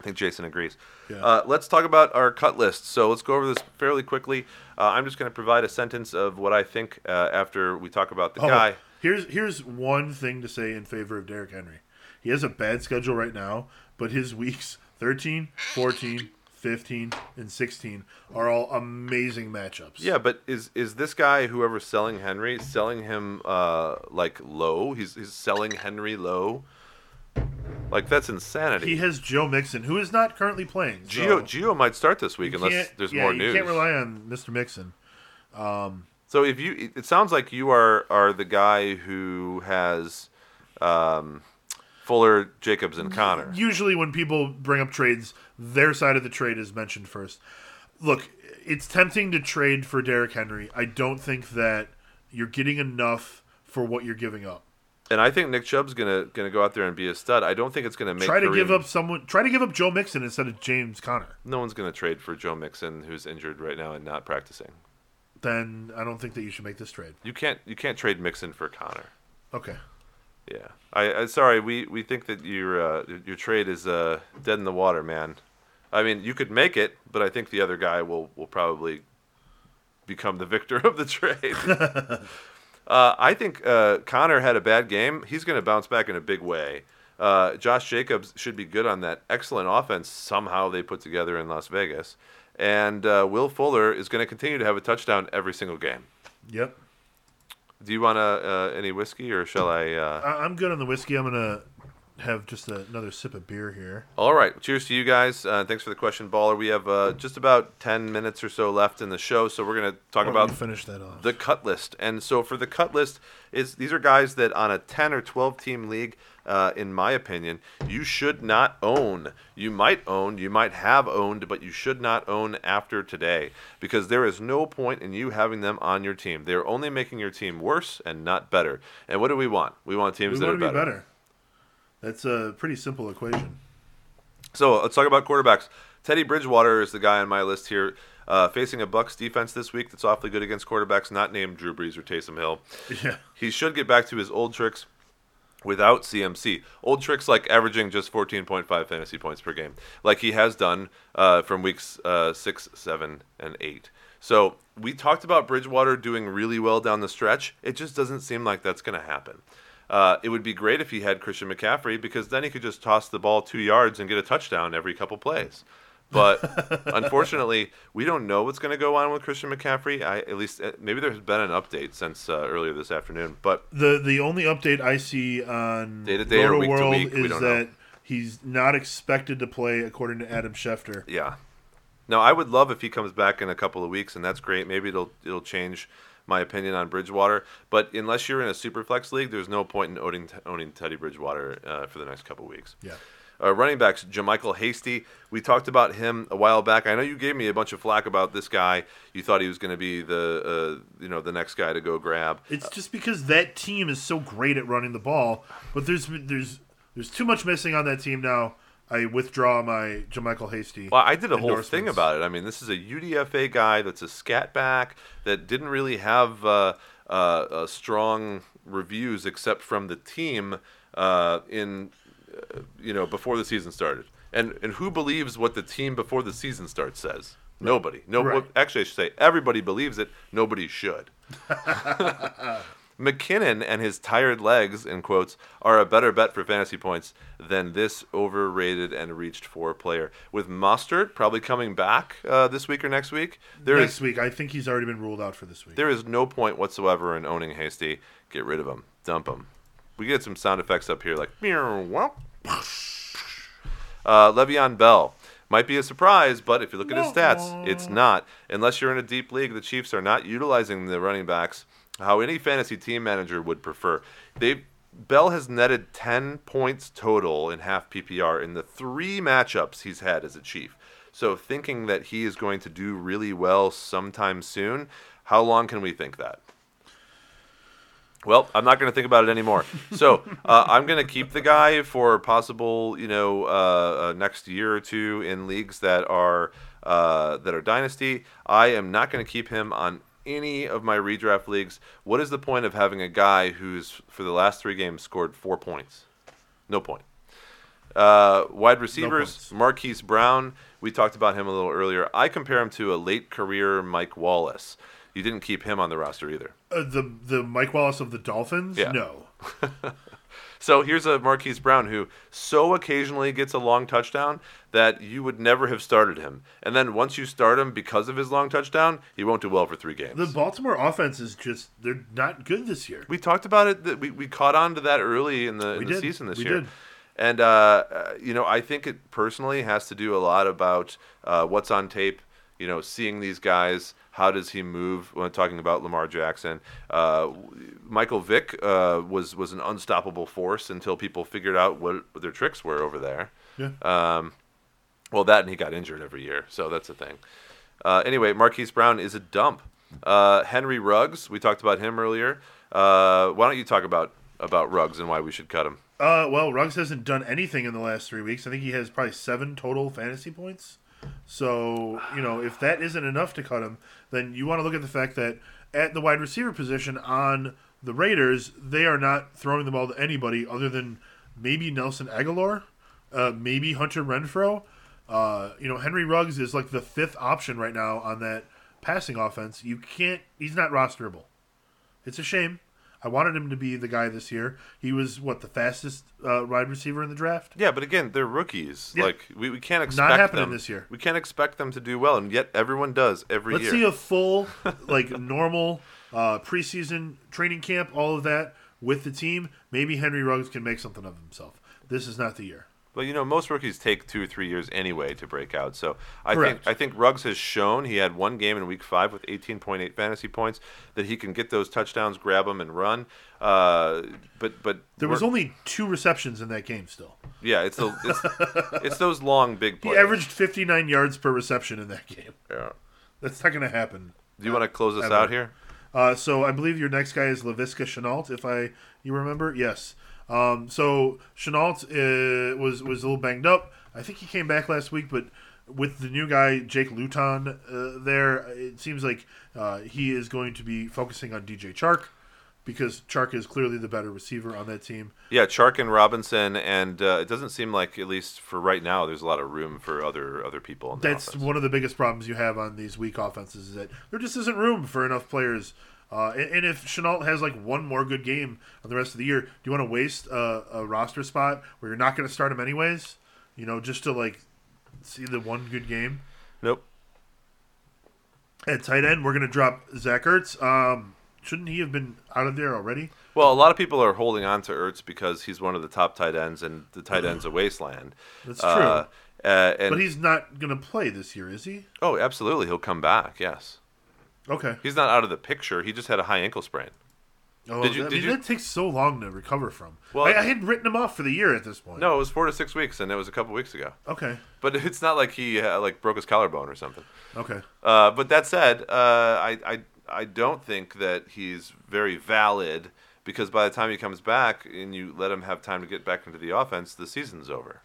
I think Jason agrees. Yeah. Uh, let's talk about our cut list. So let's go over this fairly quickly. Uh, I'm just going to provide a sentence of what I think uh, after we talk about the Oh, guy. Here's here's one thing to say in favor of Derrick Henry. He has a bad schedule right now, but his weeks 13, 14, 15, and 16 are all amazing matchups. Yeah, but is is this guy whoever's selling Henry selling him uh, like low? He's he's selling Henry low. Like that's insanity. He has Joe Mixon, who is not currently playing. so Gio Gio might start this week unless there's yeah, more news. you can't rely on Mr. Mixon. So if you, it- sounds like you are are the guy who has um, Fuller, Jacobs, and Conner. Usually, when people bring up trades, their side of the trade is mentioned first. Look, it's tempting to trade for Derrick Henry. I don't think that you're getting enough for what you're giving up. And I think Nick Chubb's gonna gonna go out there and be a stud. I don't think it's gonna make. Try to Kareem- give up someone. Try to give up Joe Mixon instead of James Conner. No one's gonna trade for Joe Mixon, who's injured right now and not practicing. Then I don't think that you should make this trade. You can't you can't trade Mixon for Conner. Okay. Yeah, I, I sorry. We, we think that your uh, your trade is uh, dead in the water, man. I mean, you could make it, but I think the other guy will will probably become the victor of the trade. [laughs] uh, I think uh, Conner had a bad game. He's going to bounce back in a big way. Uh, Josh Jacobs should be good on that excellent offense somehow they put together in Las Vegas, and uh, Will Fuller is going to continue to have a touchdown every single game. Yep. Do you want uh, any whiskey, or shall I? Uh... I- I'm good on the whiskey. I'm gonna have just a- another sip of beer here. All right. Cheers to you guys. Uh, thanks for the question, Baller. We have uh, just about 10 minutes or so left in the show, so we're going to talk about finish that off. the cut list. And so for the cut list, is these are guys that on a 10 or 12 team league, uh, in my opinion, you should not own. You might own, you might have owned, but you should not own after today because there is no point in you having them on your team. They're only making your team worse and not better. And what do we want? We want teams we that want are be better. That's a pretty simple equation. So let's talk about quarterbacks. Teddy Bridgewater is the guy on my list here, uh, facing a Bucs defense this week that's awfully good against quarterbacks not named Drew Brees or Taysom Hill. [laughs] Yeah. He should get back to his old tricks without CMC. Old tricks like averaging just 14.5 fantasy points per game, like he has done uh, from weeks uh, six, seven, and eight. So we talked about Bridgewater doing really well down the stretch. It just doesn't seem like that's going to happen. Uh, it would be great if he had Christian McCaffrey because then he could just toss the ball two yards and get a touchdown every couple plays. But [laughs] unfortunately, we don't know what's going to go on with Christian McCaffrey. I at least uh, maybe there's been an update since uh, earlier this afternoon. But The the only update I see on Day to day or week to World week, is know. that he's not expected to play according to Adam Schefter. Yeah. Now I would love if he comes back in a couple of weeks, and that's great. Maybe it'll it'll change my opinion on Bridgewater. But unless you're in a super flex league, there's no point in owning owning Teddy Bridgewater uh, for the next couple of weeks. Yeah. Uh, running backs, JaMycal Hasty. We talked about him a while back. I know you gave me a bunch of flack about this guy. You thought he was going to be the uh, you know the next guy to go grab. It's just because that team is so great at running the ball, but there's there's there's too much missing on that team now. I withdraw my JaMycal Hasty. Well, I did a whole thing about it. I mean, this is a UDFA guy that's a scat back that didn't really have uh, uh, uh, strong reviews except from the team uh, in uh, you know before the season started. And and who believes what the team before the season starts says? Nobody. No. Right. well, actually, I should say everybody believes it. Nobody should. [laughs] McKinnon and his tired legs, in quotes, are a better bet for fantasy points than this overrated and reached for player. With Mostert probably coming back uh, this week or next week, there is Next week, I think he's already been ruled out for this week. there is no point whatsoever in owning Hasty. Get rid of him. Dump him. We get some sound effects up here like meow. Uh, Le'Veon Bell might be a surprise, but if you look at his stats, it's not. Unless you're in a deep league, the Chiefs are not utilizing the running backs how any fantasy team manager would prefer. They Bell has netted 10 points total in half PPR in the three matchups he's had as a Chief. So thinking that he is going to do really well sometime soon, how long can we think that? Well, I'm not going to think about it anymore. So [laughs] uh, I'm going to keep the guy for possible, you know, uh, uh, next year or two in leagues that are uh, that are dynasty. I am not going to keep him on any of my redraft leagues. What is the point of having a guy who's for the last three games scored four points? No point. Uh, wide receivers, points. Marquise Brown. We talked about him a little earlier. I compare him to a late career Mike Wallace. You didn't keep him on the roster either. Uh, the the Mike Wallace of the Dolphins? Yeah. No. [laughs] So here's a Marquise Brown who so occasionally gets a long touchdown that you would never have started him. And then once you start him because of his long touchdown, he won't do well for three games. The Baltimore offense is just they're not good this year. we talked about it. That we, we caught on to that early in the, in the season this We year. did. And uh, uh, you know, I think it personally has to do a lot about uh, what's on tape. You know, seeing these guys, how does he move? When talking about Lamar Jackson, uh, Michael Vick uh, was was an unstoppable force until people figured out what their tricks were over there. Yeah. Um, well, that and he got injured every year, so that's a thing. Uh, anyway, Marquise Brown is a dump. Uh, Henry Ruggs, we talked about him earlier. Uh, why don't you talk about about Ruggs and why we should cut him? Uh, well, Ruggs hasn't done anything in the last three weeks. I think he has probably seven total fantasy points. So, you know, if that isn't enough to cut him, then you want to look at the fact that at the wide receiver position on the Raiders, they are not throwing the ball to anybody other than maybe Nelson Agholor, uh, maybe Hunter Renfrow. Uh, you know, Henry Ruggs is like the fifth option right now on that passing offense. You can't, he's not rosterable. It's a shame. I wanted him to be the guy this year. He was what the fastest uh, wide receiver in the draft. Yeah, but again, they're rookies. Yeah. Like we, we can't expect not happening them this year. We can't expect them to do well, and yet everyone does every Let's year. see a full, [laughs] like normal uh, preseason training camp, all of that with the team. Maybe Henry Ruggs can make something of himself. This is not the year. Well, you know, most rookies take two or three years anyway to break out. So I Correct. think I think Ruggs has shown he had one game in Week Five with 18.8 fantasy points that he can get those touchdowns, grab them, and run. Uh, but but There was only two receptions in that game. Still, yeah, it's the it's, [laughs] it's those long big he averaged 59 yards per reception in that game. Yeah. That's not going to happen. Do you want to close us Ever. out here? Uh, so I believe your next guy is Laviska Shenault, if I you remember. Yes. Um, so Shenault uh, was was a little banged up. I think he came back last week, but with the new guy Jake Luton uh, there, it seems like uh, he is going to be focusing on DJ Chark because Chark is clearly the better receiver on that team. Yeah, Chark and Robinson, and uh, it doesn't seem like at least for right now, there's a lot of room for other other people. That's offense. one of the biggest problems you have on these weak offenses is that there just isn't room for enough players. Uh, and, and if Shenault has like one more good game on the rest of the year, do you want to waste a, a roster spot where you're not going to start him anyways? You know, just to like see the one good game. Nope. At tight end, we're going to drop Zach Ertz. Um, shouldn't he have been out of there already? Well, a lot of people are holding on to Ertz because he's one of the top tight ends, and the tight end's a [sighs] wasteland. That's Uh, uh, and But he's not going to play this year, is he? oh, absolutely, he'll come back. Yes, Okay. he's not out of the picture. He just had a high ankle sprain. Oh, Did you- I did mean, you- that takes so long to recover from. Well- I, I had written him off for the year at this point. No, it was four to six weeks, and it was a couple weeks ago. Okay. But [laughs] it's not like he uh, like broke his collarbone or something. Okay. Uh, but that said, uh, I, I I don't think that he's very valid because by the time he comes back and you let him have time to get back into the offense, the season's over.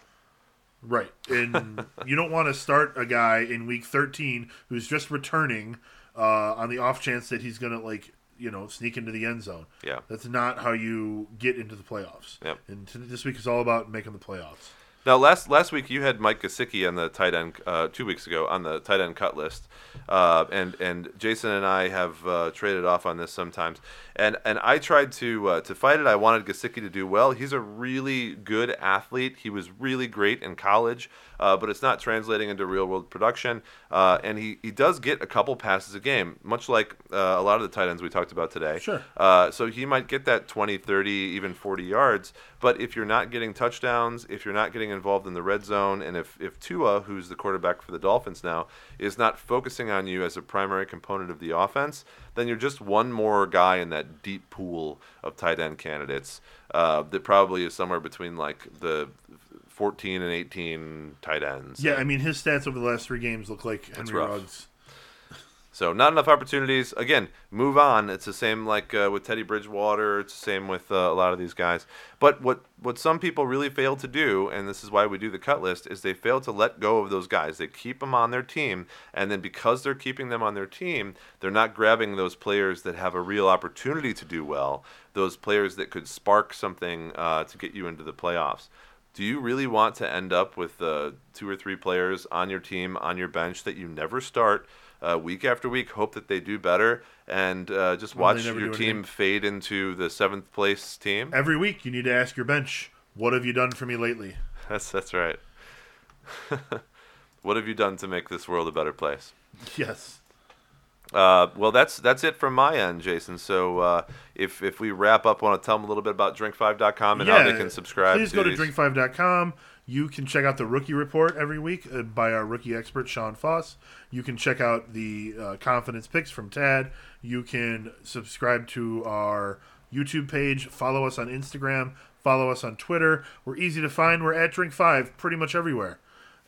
Right. And [laughs] you don't want to start a guy in week 13 who's just returning uh, on the off chance that he's going to, like, you know, sneak into the end zone. Yeah. That's not how you get into the playoffs. Yep. And this week is all about making the playoffs. Now, last last week you had Mike Gesicki on the tight end. Uh, two weeks ago on the tight end cut list, uh, and and Jason and I have uh, traded off on this sometimes. And and I tried to uh, to fight it. I wanted Gesicki to do well. He's a really good athlete. He was really great in college, uh, but it's not translating into real world production. Uh, and he, he does get a couple passes a game, much like uh, a lot of the tight ends we talked about today. Sure. Uh, so he might get that 20, 30, even 40 yards. But if you're not getting touchdowns, if you're not getting involved in the red zone, and if, if Tua, who's the quarterback for the Dolphins now, is not focusing on you as a primary component of the offense, then you're just one more guy in that deep pool of tight end candidates uh, that probably is somewhere between like the 14 and 18 tight ends. Yeah, I mean, his stats over the last three games look like Henry. Ruggs. So not enough opportunities. Again, move on. It's the same like uh, with Teddy Bridgewater. It's the same with uh, a lot of these guys. But what what some people really fail to do, and this is why we do the cut list, is they fail to let go of those guys. They keep them on their team, and then because they're keeping them on their team, they're not grabbing those players that have a real opportunity to do well. Those players that could spark something uh, to get you into the playoffs do you really want to end up with uh, two or three players on your team on your bench that you never start uh, week after week, hope that they do better, and uh, just Well, watch your team fade into the seventh place team? Every week, you need to ask your bench, "What have you done for me lately?" [laughs] That's that's right. [laughs] what have you done to make this world a better place? Yes. Uh, well, that's that's it from my end, Jason. So uh, if if we wrap up, want to tell them a little bit about drink5.com and how they can subscribe. Please to go to these. drink5.com. You can check out the rookie report every week uh, by our rookie expert Sean Foss. You can check out the uh, confidence picks from Tad. You can subscribe to our YouTube page. Follow us on Instagram. Follow us on Twitter. We're easy to find. We're at Drink Five pretty much everywhere.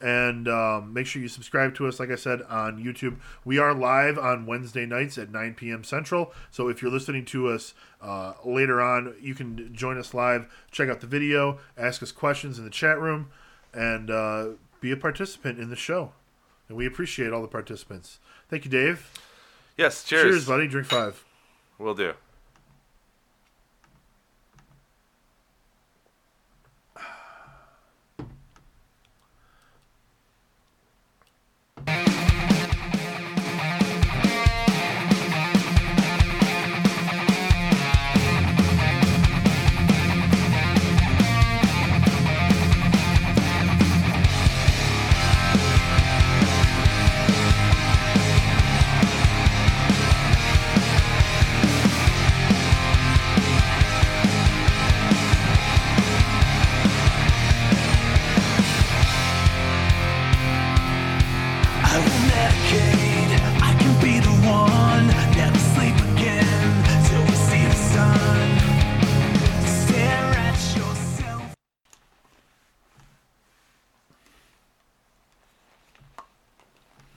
And um, make sure you subscribe to us, like I said, on YouTube. We are live on Wednesday nights at 9 p.m. Central. So if you're listening to us uh, later on, you can join us live, check out the video, ask us questions in the chat room, and uh, be a participant in the show. And we appreciate all the participants. Thank you, Dave. Yes, cheers. Cheers buddy. Drink five. We'll do.